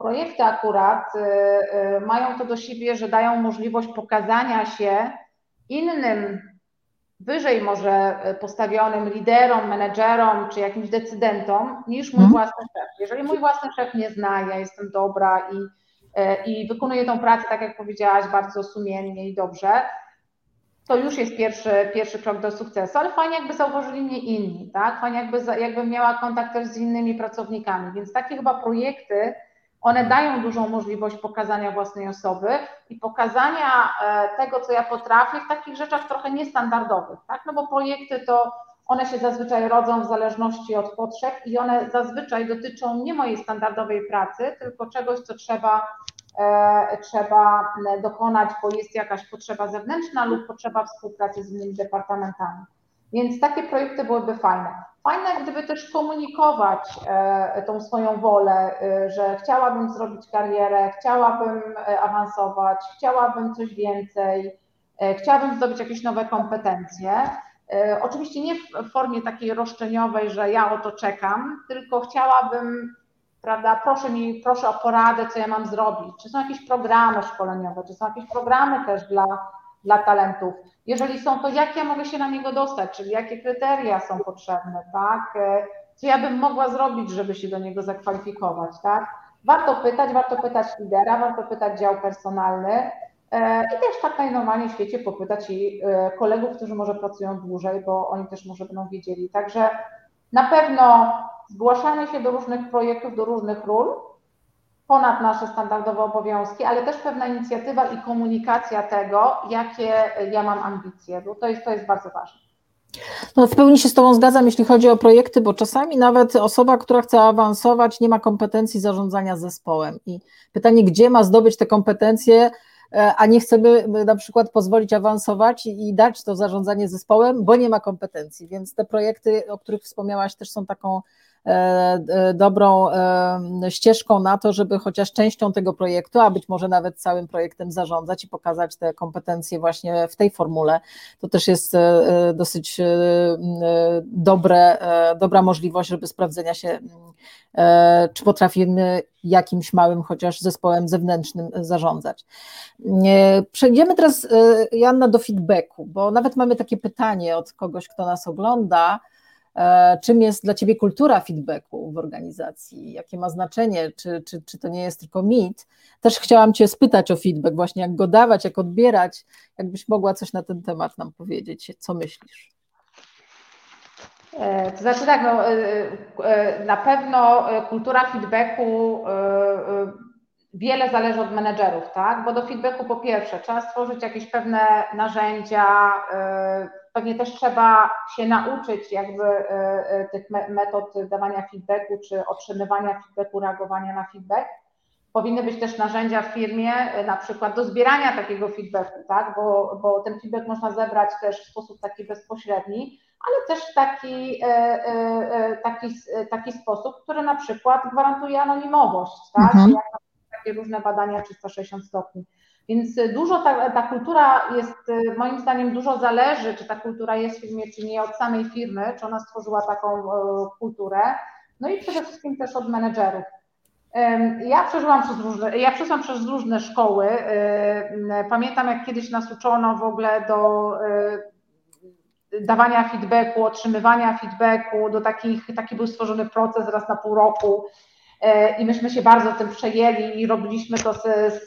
Projekty akurat y, y, mają to do siebie, że dają możliwość pokazania się innym, wyżej może postawionym liderom, menedżerom czy jakimś decydentom niż mój hmm. własny szef. Jeżeli mój własny szef nie zna, ja jestem dobra i, y, i wykonuję tą pracę, tak jak powiedziałaś, bardzo sumiennie i dobrze, to już jest pierwszy, pierwszy krok do sukcesu, ale fajnie jakby zauważyli mnie inni, tak? Fajnie jakby, jakbym miała kontakt też z innymi pracownikami, więc takie chyba projekty, one dają dużą możliwość pokazania własnej osoby i pokazania e, tego, co ja potrafię w takich rzeczach trochę niestandardowych, tak? No bo projekty to one się zazwyczaj rodzą w zależności od potrzeb i one zazwyczaj dotyczą nie mojej standardowej pracy, tylko czegoś, co trzeba, e, trzeba dokonać, bo jest jakaś potrzeba zewnętrzna lub potrzeba współpracy z innymi departamentami. Więc takie projekty byłyby fajne. Fajne, gdyby też komunikować e, tą swoją wolę, e, że chciałabym zrobić karierę, chciałabym e, awansować, chciałabym coś więcej, chciałabym zdobyć jakieś nowe kompetencje. Oczywiście nie w formie takiej roszczeniowej, że ja o to czekam, tylko chciałabym, prawda, proszę mi, proszę o poradę, co ja mam zrobić. Czy są jakieś programy szkoleniowe, czy są jakieś programy też dla dla talentów. Jeżeli są, to jak ja mogę się na niego dostać, czyli jakie kryteria są potrzebne, tak? Co ja bym mogła zrobić, żeby się do niego zakwalifikować, tak? Warto pytać, warto pytać lidera, warto pytać dział personalny e, i też tak najnormalniej w świecie popytać i e, kolegów, którzy może pracują dłużej, bo oni też może będą wiedzieli. Także na pewno zgłaszanie się do różnych projektów, do różnych ról, ponad nasze standardowe obowiązki, ale też pewna inicjatywa i komunikacja tego, jakie ja mam ambicje, bo to jest, to jest bardzo ważne. No, w pełni się z Tobą zgadzam, jeśli chodzi o projekty, bo czasami nawet osoba, która chce awansować, nie ma kompetencji zarządzania zespołem. I pytanie, gdzie ma zdobyć te kompetencje, e, a nie chcemy na przykład pozwolić awansować i dać to zarządzanie zespołem, bo nie ma kompetencji. Więc te projekty, o których wspomniałaś, też są taką dobrą e, ścieżką na to, żeby chociaż częścią tego projektu, a być może nawet całym projektem zarządzać i pokazać te kompetencje właśnie w tej formule. To też jest dosyć dobre, dobra możliwość, żeby sprawdzenia się, czy potrafimy jakimś małym chociaż zespołem zewnętrznym zarządzać. Przejdziemy teraz, Janna, do feedbacku, bo nawet mamy takie pytanie od kogoś, kto nas ogląda E, czym jest dla Ciebie kultura feedbacku w organizacji? Jakie ma znaczenie? Czy, czy, czy to nie jest tylko mit? Też chciałam Cię spytać o feedback, właśnie jak go dawać, jak odbierać. Jakbyś mogła coś na ten temat nam powiedzieć? Co myślisz? E, to znaczy tak, no, e, na pewno kultura feedbacku wiele zależy od menedżerów, tak? Bo do feedbacku po pierwsze trzeba stworzyć jakieś pewne narzędzia, pewnie też trzeba się nauczyć jakby e, e, tych metod dawania feedbacku, czy otrzymywania feedbacku, reagowania na feedback. Powinny być też narzędzia w firmie, na przykład do zbierania takiego feedbacku, tak? bo, bo ten feedback można zebrać też w sposób taki bezpośredni, ale też taki, taki, taki sposób, który na przykład gwarantuje anonimowość, tak? Mhm. Jak takie różne badania 360 stopni. Więc dużo ta, ta kultura jest, moim zdaniem, dużo zależy, czy ta kultura jest w firmie, czy nie, od samej firmy, czy ona stworzyła taką e, kulturę. No i przede wszystkim też od menedżerów. Ja przeżyłam przez różne, ja przeszłam przez różne szkoły. Pamiętam, jak kiedyś nas uczono w ogóle do e, dawania feedbacku, otrzymywania feedbacku, do takich, taki był stworzony proces raz na pół roku. E, i myśmy się bardzo tym przejęli i robiliśmy to z, z,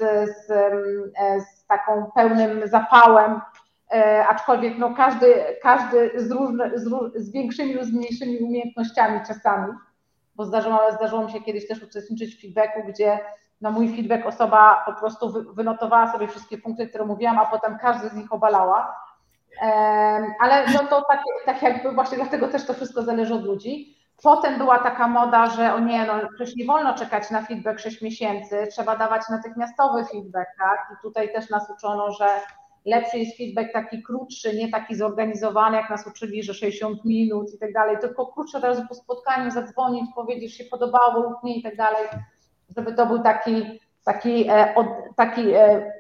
z, e, z taką pełnym zapałem, e, aczkolwiek no każdy, każdy z, różne, z, większymi lub z mniejszymi umiejętnościami czasami, bo zdarzyło, zdarzyło mi się kiedyś też uczestniczyć w feedbacku, gdzie no mój feedback osoba po prostu wynotowała sobie wszystkie punkty, które mówiłam, a potem każdy z nich obalała. Ale no to tak, tak jakby właśnie dlatego też to wszystko zależy od ludzi. Potem była taka moda, że o nie, no przecież nie wolno czekać na feedback 6 miesięcy, trzeba dawać natychmiastowy feedback, tak? I tutaj też nas uczono, że lepszy jest feedback taki krótszy, nie taki zorganizowany, jak nas uczyli, że 60 minut i tak dalej, tylko krótsze teraz po spotkaniu zadzwonić, powiedzieć, że się podobało lub nie i tak dalej, żeby to był taki, taki, e, taki e,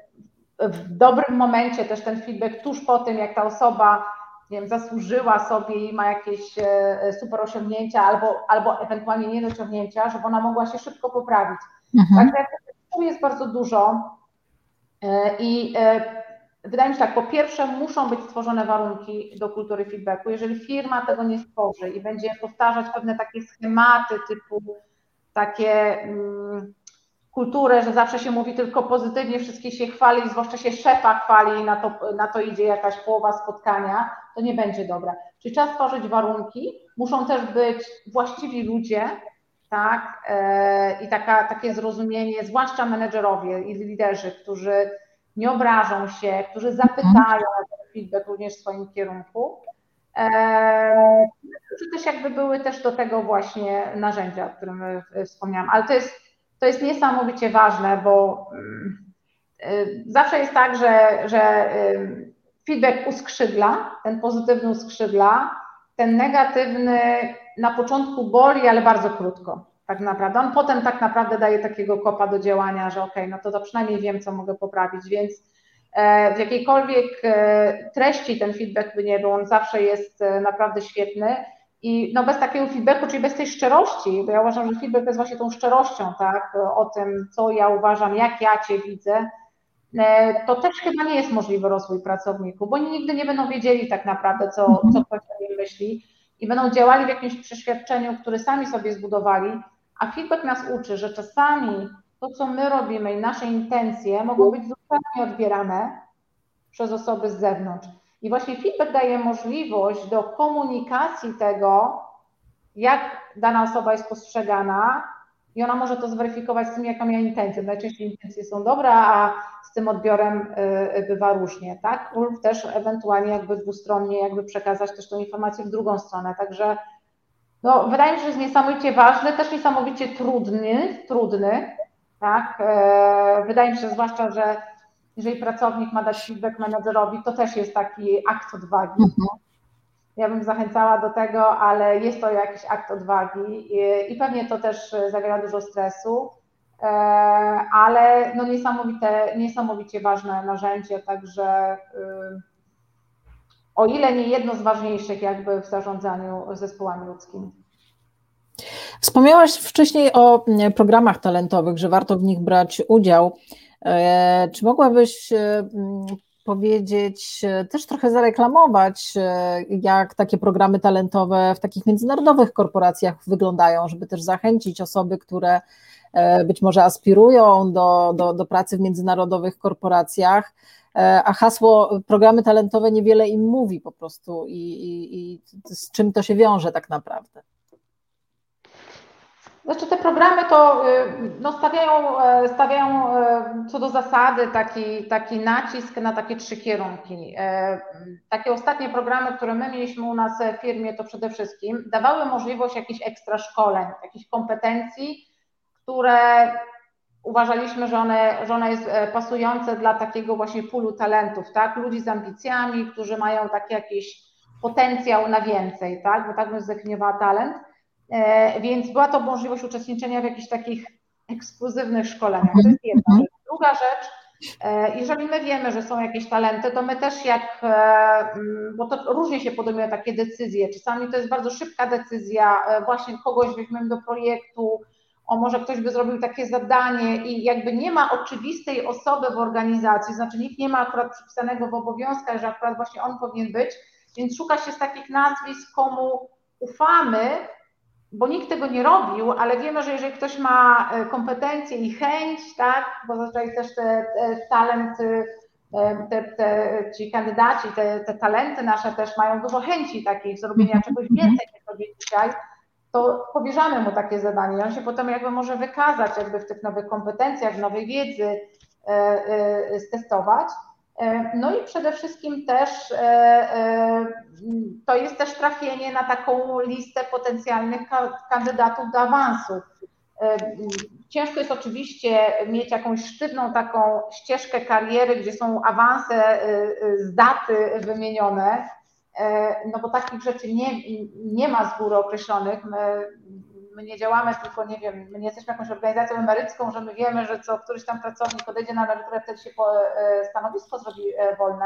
w dobrym momencie też ten feedback tuż po tym, jak ta osoba nie wiem, zasłużyła sobie i ma jakieś e, super osiągnięcia albo, albo ewentualnie niedociągnięcia, żeby ona mogła się szybko poprawić. Mhm. Także tu jest bardzo dużo i wydaje mi się tak, po pierwsze muszą być stworzone warunki do kultury feedbacku. Jeżeli firma tego nie stworzy i będzie powtarzać pewne takie schematy typu takie um, kulturę, że zawsze się mówi tylko pozytywnie, wszystkie się chwali, zwłaszcza się szefa chwali i na to, na to idzie jakaś połowa spotkania, to nie będzie dobre. Czyli trzeba stworzyć warunki, muszą też być właściwi ludzie, tak, e, i taka, takie zrozumienie, zwłaszcza menedżerowie i liderzy, którzy nie obrażą się, którzy zapytają na ten feedback również w swoim kierunku. Czy też jakby były też do tego właśnie narzędzia, o którym wspomniałam, ale to jest, to jest niesamowicie ważne, bo y, zawsze jest tak, że, że y, feedback uskrzydla, ten pozytywny uskrzydla, ten negatywny na początku boli, ale bardzo krótko tak naprawdę. On potem tak naprawdę daje takiego kopa do działania, że ok, no to, to przynajmniej wiem, co mogę poprawić, więc e, w jakiejkolwiek e, treści ten feedback by nie był, on zawsze jest e, naprawdę świetny. I no bez takiego feedbacku, czyli bez tej szczerości, bo ja uważam, że feedback jest właśnie tą szczerością, tak, o tym, co ja uważam, jak ja Cię widzę, to też chyba nie jest możliwy rozwój pracowników, bo oni nigdy nie będą wiedzieli tak naprawdę, co, co mhm. ktoś o nim myśli i będą działali w jakimś przeświadczeniu, które sami sobie zbudowali, a feedback nas uczy, że czasami to, co my robimy i nasze intencje mogą być zupełnie odbierane przez osoby z zewnątrz. I właśnie feedback daje możliwość do komunikacji tego, jak dana osoba jest postrzegana, i ona może to zweryfikować z tym, jaką miała intencję. Najczęściej intencje są dobre, a z tym odbiorem y, bywa różnie, tak? Lub też ewentualnie jakby dwustronnie jakby przekazać też tą informację w drugą stronę. Także no, wydaje mi się, że jest niesamowicie ważny, też niesamowicie trudny, trudny, tak? E, wydaje mi się, zwłaszcza, że jeżeli pracownik ma dać feedback menedżerowi, to też jest taki akt odwagi. Mhm. Ja bym zachęcała do tego, ale jest to jakiś akt odwagi i, i pewnie to też zawiera dużo stresu, e, ale no niesamowite, niesamowicie ważne narzędzie, także y, o ile nie jedno z ważniejszych jakby w zarządzaniu zespołami ludzkimi. Wspomniałaś wcześniej o mm, programach talentowych, że warto w nich brać udział. E, czy mogłabyś e, mm, powiedzieć, e, też trochę zareklamować, jak takie programy talentowe w takich międzynarodowych korporacjach wyglądają, żeby też zachęcić osoby, które być może aspirują do, do, do pracy w międzynarodowych korporacjach, a hasło programy talentowe niewiele im mówi po prostu i, i, i z czym to się wiąże tak naprawdę. Znaczy te programy to y, no, stawiają, e, stawiają e, co do zasady taki, taki nacisk na takie trzy kierunki. E, takie ostatnie programy, które my mieliśmy u nas w firmie, to przede wszystkim dawały możliwość jakichś ekstra szkoleń, jakichś kompetencji, które uważaliśmy, że one, że one jest pasujące dla takiego właśnie pulu talentów, tak? Ludzi z ambicjami, którzy mają taki jakiś potencjał na więcej, tak? Bo tak bym zdefiniowała talent więc była to możliwość uczestniczenia w jakichś takich ekskluzywnych szkoleniach. To jest jedna mhm. rzecz. Druga rzecz, e, jeżeli my wiemy, że są jakieś talenty, to my też jak, e, mm, bo to różnie się podejmuje takie decyzje, czasami to jest bardzo szybka decyzja, właśnie kogoś weźmiemy do projektu, o może ktoś by zrobił takie zadanie i jakby nie ma oczywistej osoby w organizacji, znaczy nikt nie ma akurat przypisanego w obowiązkach, że akurat właśnie on powinien być, więc szuka się z takich nazwisk, komu ufamy, bo nikt tego nie robił, ale wiemy, że jeżeli ktoś ma e, kompetencje i chęć, tak, bo zazwyczaj też te, te talenty, e, te, te, ci kandydaci, te, te talenty nasze też mają dużo chęci takich zrobienia mhm. czegoś więcej niż robię dzisiaj, to powierzamy mu takie zadanie i on się potem jakby może wykazać jakby w tych nowych kompetencjach, w nowej wiedzy, e, stestować. E, no i przede wszystkim też e, e, to jest też trafienie na taką listę potencjalnych kandydatów do awansu. Ciężko jest oczywiście mieć jakąś sztywną taką ścieżkę kariery, gdzie są awanse z daty wymienione, no bo takich rzeczy nie, nie ma z góry określonych. My, my nie działamy tylko, nie wiem, my nie jesteśmy jakąś organizacją emerycką, że my wiemy, że co któryś tam pracownik odejdzie na emeryturę, wtedy się e, stanowisko zrobi e, wolne.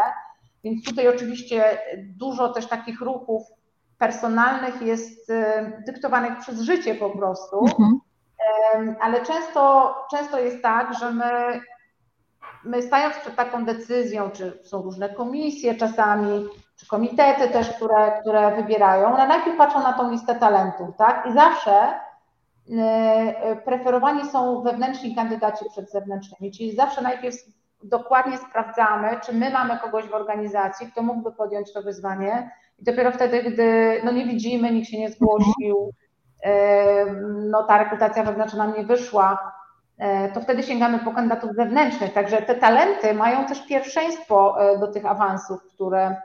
Więc tutaj oczywiście dużo też takich ruchów personalnych jest e, dyktowanych przez życie po prostu, mhm. ale często, często jest tak, że my, my stając przed taką decyzją, czy są różne komisje czasami, czy komitety też, które, które wybierają, one najpierw patrzą na tą listę talentów, tak? I zawsze e, preferowani są wewnętrzni kandydaci przed zewnętrznymi, czyli zawsze najpierw dokładnie sprawdzamy, czy my mamy kogoś w organizacji, kto mógłby podjąć to wyzwanie i dopiero wtedy, gdy no nie widzimy, nikt się nie zgłosił, e, no ta rekrutacja wewnętrzna nam nie wyszła, to wtedy sięgamy po kandydatów zewnętrznych. Także te talenty mają też pierwszeństwo do tych awansów, które,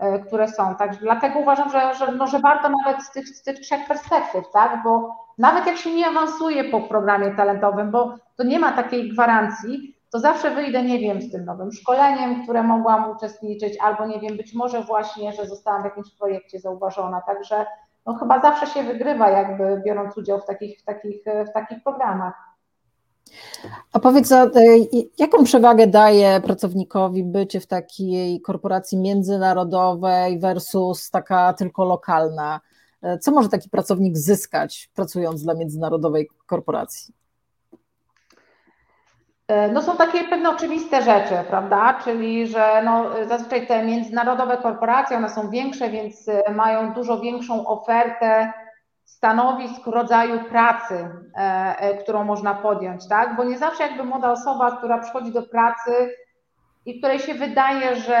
E, które są. Tak, dlatego uważam, że, że, no, że warto nawet z tych, z tych trzech perspektyw, tak? Bo nawet jak się nie awansuje po programie talentowym, bo to nie ma takiej gwarancji, to zawsze wyjdę, nie wiem, z tym nowym szkoleniem, które mogłam uczestniczyć, albo nie wiem, być może właśnie, że zostałam w jakimś projekcie zauważona. Także no, chyba zawsze się wygrywa, jakby biorąc udział w takich, w takich, w takich programach. A powiedz, e, jaką przewagę daje pracownikowi bycie w takiej korporacji międzynarodowej versus taka tylko lokalna? E, co może taki pracownik zyskać, pracując dla międzynarodowej korporacji? E, no są takie pewne oczywiste rzeczy, prawda? Czyli, że no, zazwyczaj te międzynarodowe korporacje, one są większe, więc mają dużo większą ofertę stanowisk rodzaju pracy, e, e, którą można podjąć, tak? Bo nie zawsze jakby młoda osoba, która przychodzi do pracy i której się wydaje, że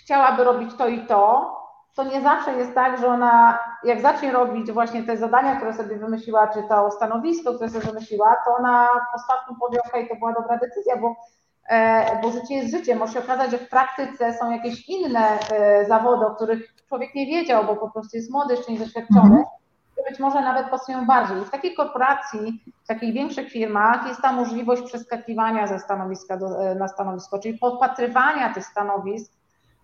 chciałaby robić to i to, to nie zawsze jest tak, że ona jak zacznie robić właśnie te zadania, które sobie wymyśliła, czy to stanowisko, które sobie wymyśliła, to ona ostatnio powie, ok, to była dobra decyzja, bo, e, bo życie jest życiem. Może się okazać, że w praktyce są jakieś inne zawody, o których człowiek nie wiedział, bo po prostu jest młody, jeszcze niedoświadczony. Mhm być może nawet pasują bardziej. W takiej korporacji, w takich większych firmach jest ta możliwość przeskakiwania ze stanowiska do, e, na stanowisko, czyli podpatrywania tych stanowisk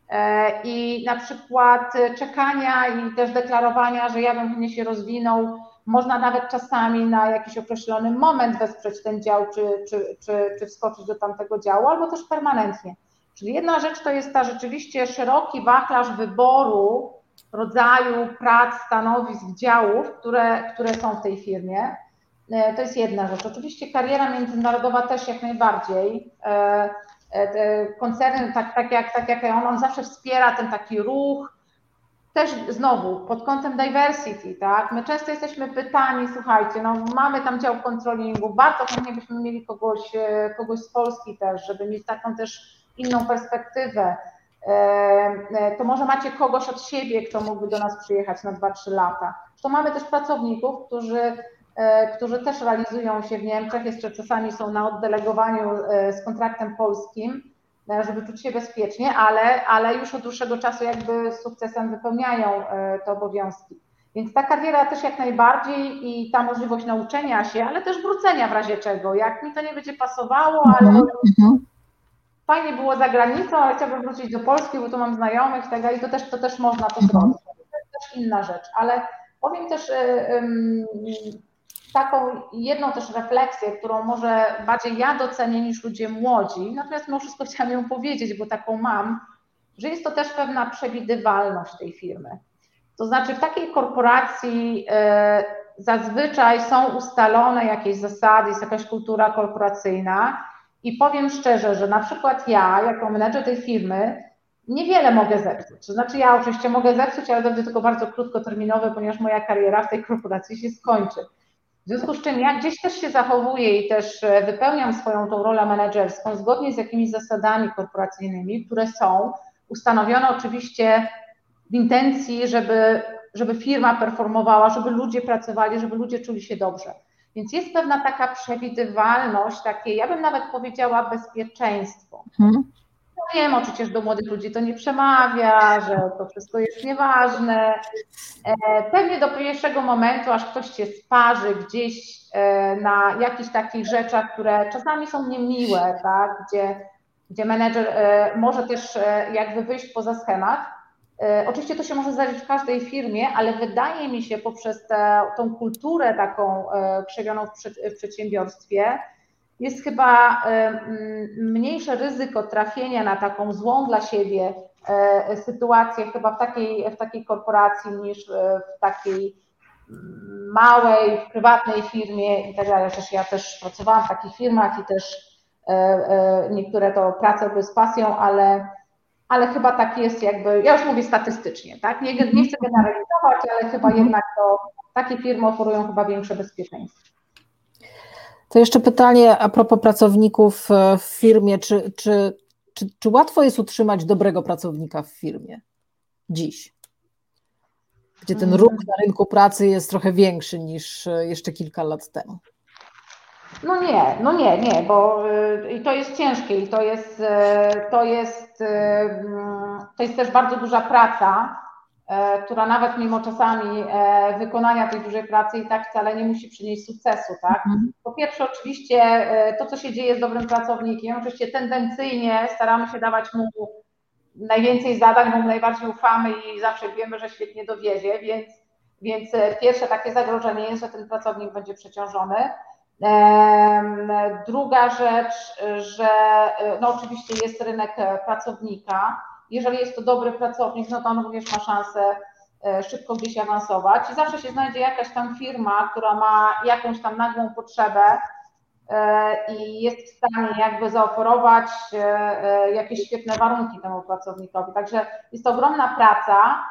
e, i na przykład czekania i też deklarowania, że ja bym chętnie się rozwinął. Można nawet czasami na jakiś określony moment wesprzeć ten dział, czy, czy, czy, czy wskoczyć do tamtego działu, albo też permanentnie. Czyli jedna rzecz to jest ta rzeczywiście szeroki wachlarz wyboru rodzaju prac, stanowisk, działów, które, które są w tej firmie. E, to jest jedna rzecz. Oczywiście kariera międzynarodowa też jak najbardziej. E, e, koncerny, tak, tak, jak, tak jak on, on zawsze wspiera ten taki ruch, też znowu pod kątem diversity, tak? My często jesteśmy pytani, słuchajcie, no mamy tam dział kontrolingu, bardzo chętnie byśmy mieli kogoś, kogoś z Polski też, żeby mieć taką też inną perspektywę. E, to może macie kogoś od siebie, kto mógłby do nas przyjechać na 2-3 lata. To mamy też pracowników, którzy, e, którzy też realizują się w Niemczech, jeszcze czasami są na oddelegowaniu e, z kontraktem polskim, żeby czuć się bezpiecznie, ale, ale już od dłuższego czasu jakby z sukcesem wypełniają te obowiązki. Więc ta kariera też jak najbardziej i ta możliwość nauczenia się, ale też wrócenia w razie czego. Jak mi to nie będzie pasowało, ale mm -hmm fajnie było za granicą, ale chciałabym wrócić do Polski, bo tu mam znajomych i tak to też, to też można to zrobić. To jest też inna rzecz, ale powiem też um, taką jedną też refleksję, którą może bardziej ja docenię niż ludzie młodzi, natomiast mimo wszystko *laughs* chciałam ją powiedzieć, bo taką mam, że jest to też pewna przewidywalność tej firmy. To znaczy w takiej korporacji y, zazwyczaj są ustalone jakieś zasady, jest jakaś kultura korporacyjna, i powiem szczerze, że na przykład ja, jako menedżer tej firmy, niewiele mogę zepsuć. To znaczy, ja oczywiście mogę zepsuć, ale będzie tylko bardzo krótkoterminowe, ponieważ moja kariera w tej korporacji się skończy. W związku z czym ja gdzieś też się zachowuję i też e, wypełniam swoją tą rolę menedżerską zgodnie z jakimiś zasadami korporacyjnymi, które są ustanowione oczywiście w intencji, żeby, żeby firma performowała, żeby ludzie pracowali, żeby ludzie czuli się dobrze. Więc jest pewna taka przewidywalność, takie, ja bym nawet powiedziała bezpieczeństwo. Hmm. Wiem, oczywiście, że do młodych ludzi to nie przemawia, że to wszystko jest nieważne. Pewnie do pierwszego momentu, aż ktoś cię sparzy gdzieś na jakichś takich rzeczach, które czasami są niemiłe, tak? gdzie, gdzie menedżer może też jakby wyjść poza schemat, E, oczywiście to się może zdarzyć w każdej firmie, ale wydaje mi się poprzez tę, tą kulturę taką e, przejawioną w przedsiębiorstwie, jest chyba e, mniejsze ryzyko trafienia na taką złą dla siebie sytuację chyba w takiej, w takiej korporacji niż w takiej małej, prywatnej firmie i tak dalej. Przecież ja też pracowałam w takich firmach i też niektóre to prace były z pasją, ale ale chyba tak jest jakby, ja już mówię statystycznie, tak? Nie, nie chcę generalizować, ale chyba mhm. jednak to takie firmy oferują chyba większe bezpieczeństwo. To jeszcze pytanie a propos pracowników e, w firmie. Czy, czy, czy, czy łatwo jest utrzymać dobrego pracownika w firmie dziś? Gdzie ten ruch na rynku pracy jest trochę większy niż e, jeszcze kilka lat temu. No nie, no nie, nie, bo y, i to jest ciężkie i to jest, y, to jest, y, to jest też bardzo duża praca, która nawet mimo czasami wykonania tej dużej pracy i tak wcale nie musi przynieść sukcesu, tak? Mhm. Po pierwsze oczywiście to, co się dzieje z dobrym pracownikiem, oczywiście tendencyjnie staramy się dawać mu najwięcej zadań, bo mu najbardziej ufamy i zawsze wiemy, że świetnie dowiezie, więc, więc pierwsze takie zagrożenie jest, że ten pracownik będzie przeciążony. Druga rzecz, że no oczywiście jest rynek pracownika. Jeżeli jest to dobry pracownik, no to on również ma szansę e, szybko gdzieś awansować i zawsze się znajdzie jakaś tam firma, która ma jakąś tam nagłą potrzebę e, i jest w stanie jakby zaoferować e, jakieś świetne warunki temu pracownikowi. Także jest to ogromna praca,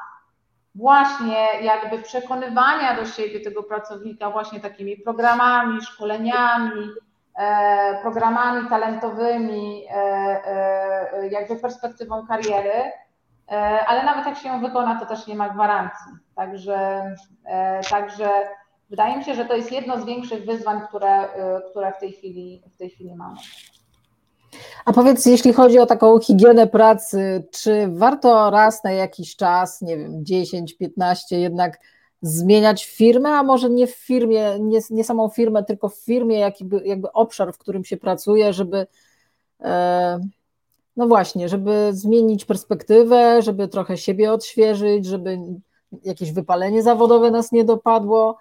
właśnie jakby przekonywania do siebie tego pracownika właśnie takimi programami, szkoleniami, e, programami talentowymi, e, e, jakby perspektywą kariery, ale nawet jak się ją wykona, to też nie ma gwarancji. Także, także wydaje mi się, że to jest jedno z większych wyzwań, które, które w, tej chwili, w tej chwili mamy. A powiedz, jeśli chodzi o taką higienę pracy, czy warto raz na jakiś czas, nie wiem, 10, 15 jednak zmieniać firmę, a może nie w firmie, nie, nie samą firmę, tylko w firmie jakby, jakby obszar, w którym się pracuje, żeby e, no właśnie, żeby zmienić perspektywę, żeby trochę siebie odświeżyć, żeby jakieś wypalenie zawodowe nas nie dopadło.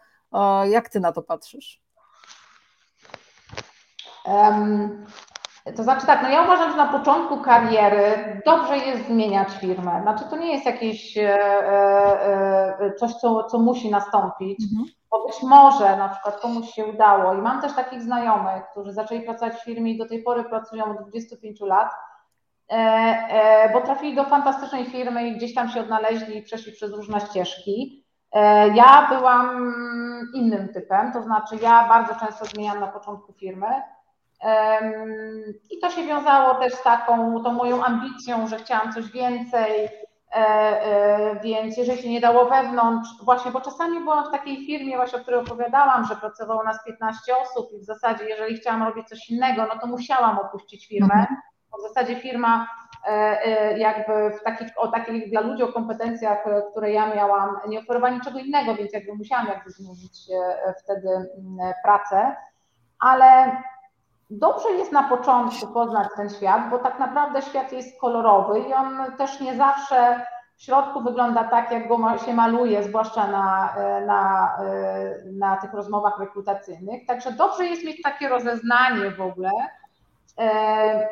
Jak ty na to patrzysz? Um, to znaczy tak, no ja uważam, że na początku kariery dobrze jest zmieniać firmę. Znaczy to nie jest jakieś e, e, e, coś, co, co musi nastąpić, mhm. bo być może na przykład komuś się udało i mam też takich znajomych, którzy zaczęli pracować w firmie i do tej pory pracują od 25 lat, bo trafili do fantastycznej firmy i gdzieś tam się odnaleźli i przeszli przez różne ścieżki. Ja byłam innym typem, to znaczy ja bardzo często zmieniam na początku firmy, i to się wiązało też z taką tą moją ambicją, że chciałam coś więcej, e, e, więc jeżeli się nie dało wewnątrz, właśnie, bo czasami byłam w takiej firmie, właśnie o której opowiadałam, że pracowało nas 15 osób i w zasadzie jeżeli chciałam robić coś innego, no to musiałam opuścić firmę, mhm. bo w zasadzie firma e, jakby w takich, o takich dla ludzi o kompetencjach, które ja miałam, nie oferowała niczego innego, więc jakby musiałam jakby zmienić wtedy mm, pracę, ale dobrze jest na początku poznać ten świat, bo tak naprawdę świat jest kolorowy i on też nie zawsze w środku wygląda tak, jak go się maluje, zwłaszcza na, na, na tych rozmowach rekrutacyjnych. Także dobrze jest mieć takie rozeznanie w ogóle, e,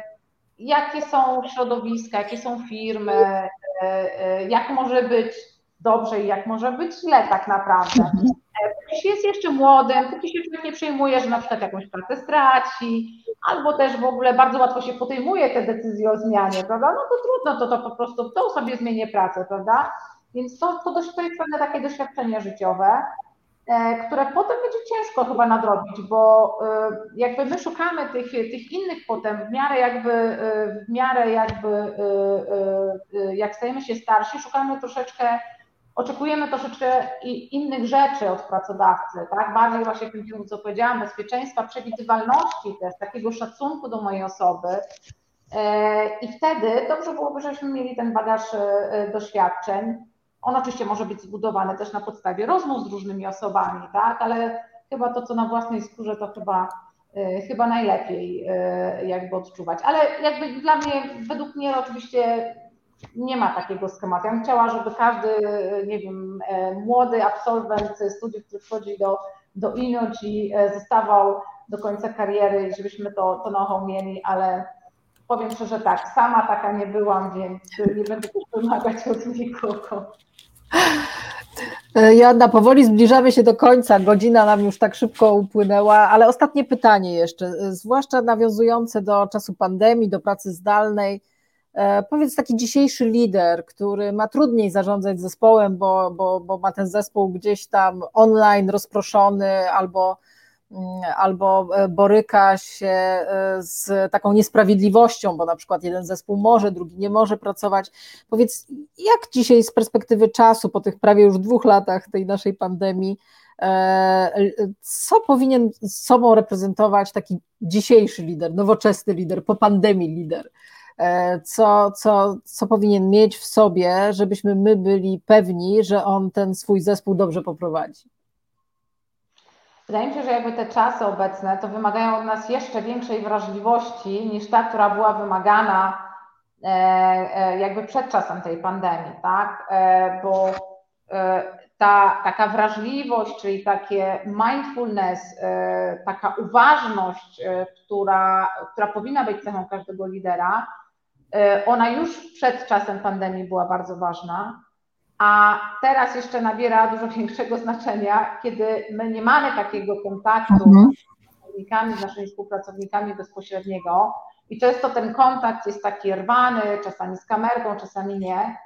jakie są środowiska, jakie są firmy, e, e, jak może być dobrze i jak może być źle tak naprawdę póki się jest jeszcze młodym, póki się człowiek nie przejmuje, że na przykład jakąś pracę straci, albo też w ogóle bardzo łatwo się podejmuje te decyzje o zmianie, prawda? No to trudno, to, to po prostu to sobie zmienię pracę, prawda? Więc to, to, dość, to jest pewne takie doświadczenie życiowe, e, które potem będzie ciężko chyba nadrobić, bo e, jakby my szukamy tych, tych innych potem w miarę jakby, e, w miarę jakby jak stajemy się starsi, szukamy troszeczkę oczekujemy troszeczkę innych rzeczy od pracodawcy, tak? Bardziej właśnie w tym co powiedziałam, bezpieczeństwa, przewidywalności też, takiego szacunku do mojej osoby. I wtedy dobrze byłoby, żebyśmy mieli ten bagaż doświadczeń. On oczywiście może być zbudowany też na podstawie rozmów z różnymi osobami, tak, ale chyba to, co na własnej skórze, to chyba, chyba najlepiej jakby odczuwać. Ale jakby dla mnie, według mnie oczywiście nie ma takiego schematu. Ja bym chciała, żeby każdy, nie wiem, e, młody absolwent studiów, który wchodzi do, do Inoci, e, zostawał do końca kariery i żebyśmy to, to know-how mieli, ale powiem szczerze tak, sama taka nie byłam, więc nie będę wymagać od nikogo. E, Joanna, powoli zbliżamy się do końca. Godzina nam już tak szybko upłynęła, ale ostatnie pytanie jeszcze, zwłaszcza nawiązujące do czasu pandemii, do pracy zdalnej. E, powiedz taki dzisiejszy lider, który ma trudniej zarządzać zespołem, bo, bo, bo ma ten zespół gdzieś tam online rozproszony albo, mm, albo e, boryka się e, z taką niesprawiedliwością, bo na przykład jeden zespół może, drugi nie może pracować. Powiedz, jak dzisiaj z perspektywy czasu, po tych prawie już dwóch latach tej naszej pandemii, co powinien z sobą reprezentować taki dzisiejszy lider, nowoczesny lider, po pandemii lider? E, co, co, co powinien mieć w sobie, żebyśmy my byli pewni, że on ten swój zespół dobrze poprowadzi. Wydaje mi się, że jakby te czasy obecne to wymagają od nas jeszcze większej wrażliwości niż ta, która była wymagana e, e, jakby przed czasem tej pandemii, tak? Bo ta taka wrażliwość, czyli takie mindfulness, taka uważność, która, która powinna być cechą każdego lidera, ona już przed czasem pandemii była bardzo ważna, a teraz jeszcze nabiera dużo *laughs* większego znaczenia, kiedy my nie mamy takiego kontaktu mhm. z naszymi współpracownikami bezpośredniego i często ten kontakt jest taki rwany, czasami z kamerką, czasami nie.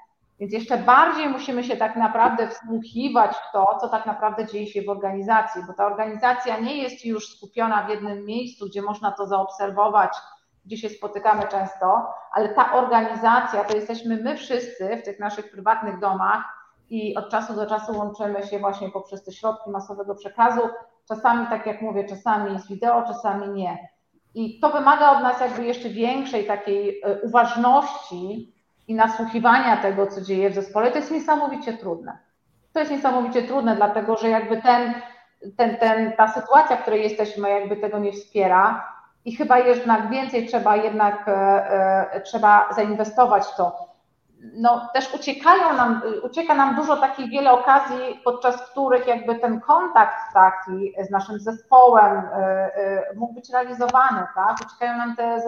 Więc jeszcze bardziej musimy się tak naprawdę wsłuchiwać w to, co tak naprawdę dzieje się w organizacji, bo ta organizacja nie jest już skupiona w jednym miejscu, gdzie można to zaobserwować gdzie się spotykamy często, ale ta organizacja to jesteśmy my wszyscy w tych naszych prywatnych domach i od czasu do czasu łączymy się właśnie poprzez te środki masowego przekazu. Czasami, tak jak mówię, czasami z wideo, czasami nie. I to wymaga od nas jakby jeszcze większej takiej e, uważności i nasłuchiwania tego, co dzieje w zespole. To jest niesamowicie trudne. To jest niesamowicie trudne, dlatego że jakby ten, ten, ten, ta sytuacja, w której jesteśmy, jakby tego nie wspiera i chyba jednak więcej trzeba jednak e, e, trzeba zainwestować w to. No, też uciekają nam, ucieka nam dużo takich wiele okazji, podczas których jakby ten kontakt taki z naszym zespołem e, mógł być realizowany, tak? Uciekają nam te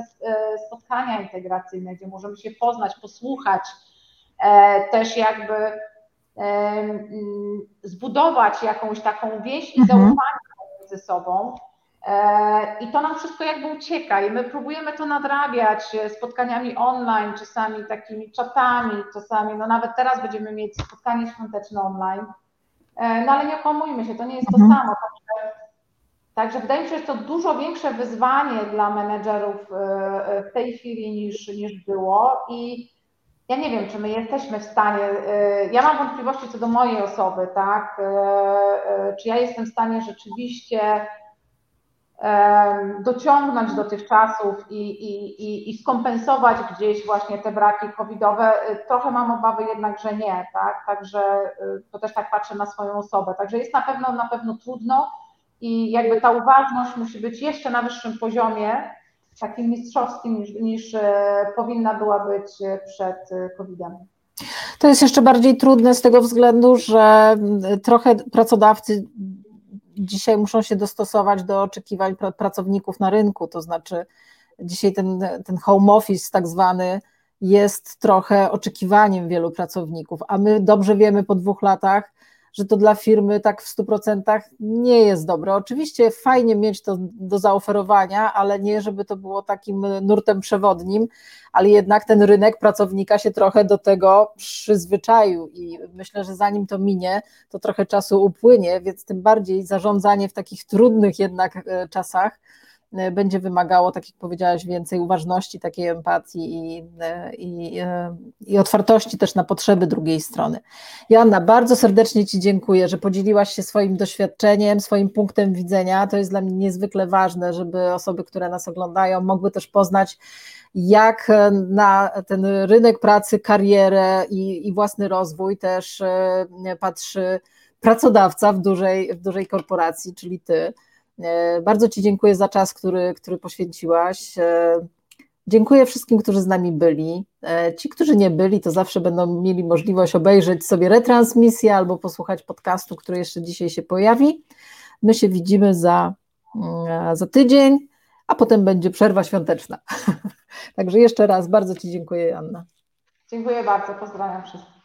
spotkania integracyjne, gdzie możemy się poznać, posłuchać, też jakby zbudować jakąś taką więź i mhm. zaufanie między sobą. E, I to nam wszystko jakby ucieka i my próbujemy to nadrabiać spotkaniami online, czasami takimi czatami, czasami, no nawet teraz będziemy mieć spotkanie świąteczne online, e, no ale nie okłamujmy się, to nie jest to mhm. samo. Także, także wydaje mi się, że to dużo większe wyzwanie dla menedżerów e, w tej chwili niż, niż było i ja nie wiem, czy my jesteśmy w stanie, ja mam wątpliwości co do mojej osoby, tak, czy ja jestem w stanie rzeczywiście dociągnąć do tych czasów i, i, i, i skompensować gdzieś właśnie te braki covidowe. Trochę mam obawy jednak, że nie, tak? Także y, to też tak patrzę na swoją osobę. Także jest na pewno na pewno trudno i jakby ta uważność musi być jeszcze na wyższym poziomie, takim mistrzowskim niż, niż y, powinna była być przed covidem. To jest jeszcze bardziej trudne z tego względu, że y, trochę pracodawcy dzisiaj muszą się dostosować do oczekiwań pracowników na rynku, to znaczy dzisiaj ten, ten home office tak zwany jest trochę oczekiwaniem wielu pracowników, a my dobrze wiemy po dwóch latach, że to dla firmy tak w 100% nie jest dobre. Oczywiście fajnie mieć to do zaoferowania, ale nie, żeby to było takim nurtem przewodnim, ale jednak ten rynek pracownika się trochę do tego przyzwyczaił i myślę, że zanim to minie, to trochę czasu upłynie, więc tym bardziej zarządzanie w takich trudnych jednak e, czasach będzie wymagało, tak jak powiedziałaś, więcej uważności, takiej empatii i, i, i otwartości też na potrzeby drugiej strony. Joanna, bardzo serdecznie Ci dziękuję, że podzieliłaś się swoim doświadczeniem, swoim punktem widzenia. To jest dla mnie niezwykle ważne, żeby osoby, które nas oglądają, mogły też poznać jak na ten rynek pracy, karierę i, i własny rozwój też e, patrzy pracodawca w dużej, w dużej korporacji, czyli ty. E, bardzo Ci dziękuję za czas, który, który poświęciłaś. E, dziękuję wszystkim, którzy z nami byli. Ci, którzy nie byli, to zawsze będą mieli możliwość obejrzeć sobie retransmisję albo posłuchać podcastu, który jeszcze dzisiaj się pojawi. My się widzimy za, mm, za tydzień a potem będzie przerwa świąteczna. *laughs* Także jeszcze raz bardzo Ci dziękuję, Anna. Dziękuję bardzo, pozdrawiam wszystkich.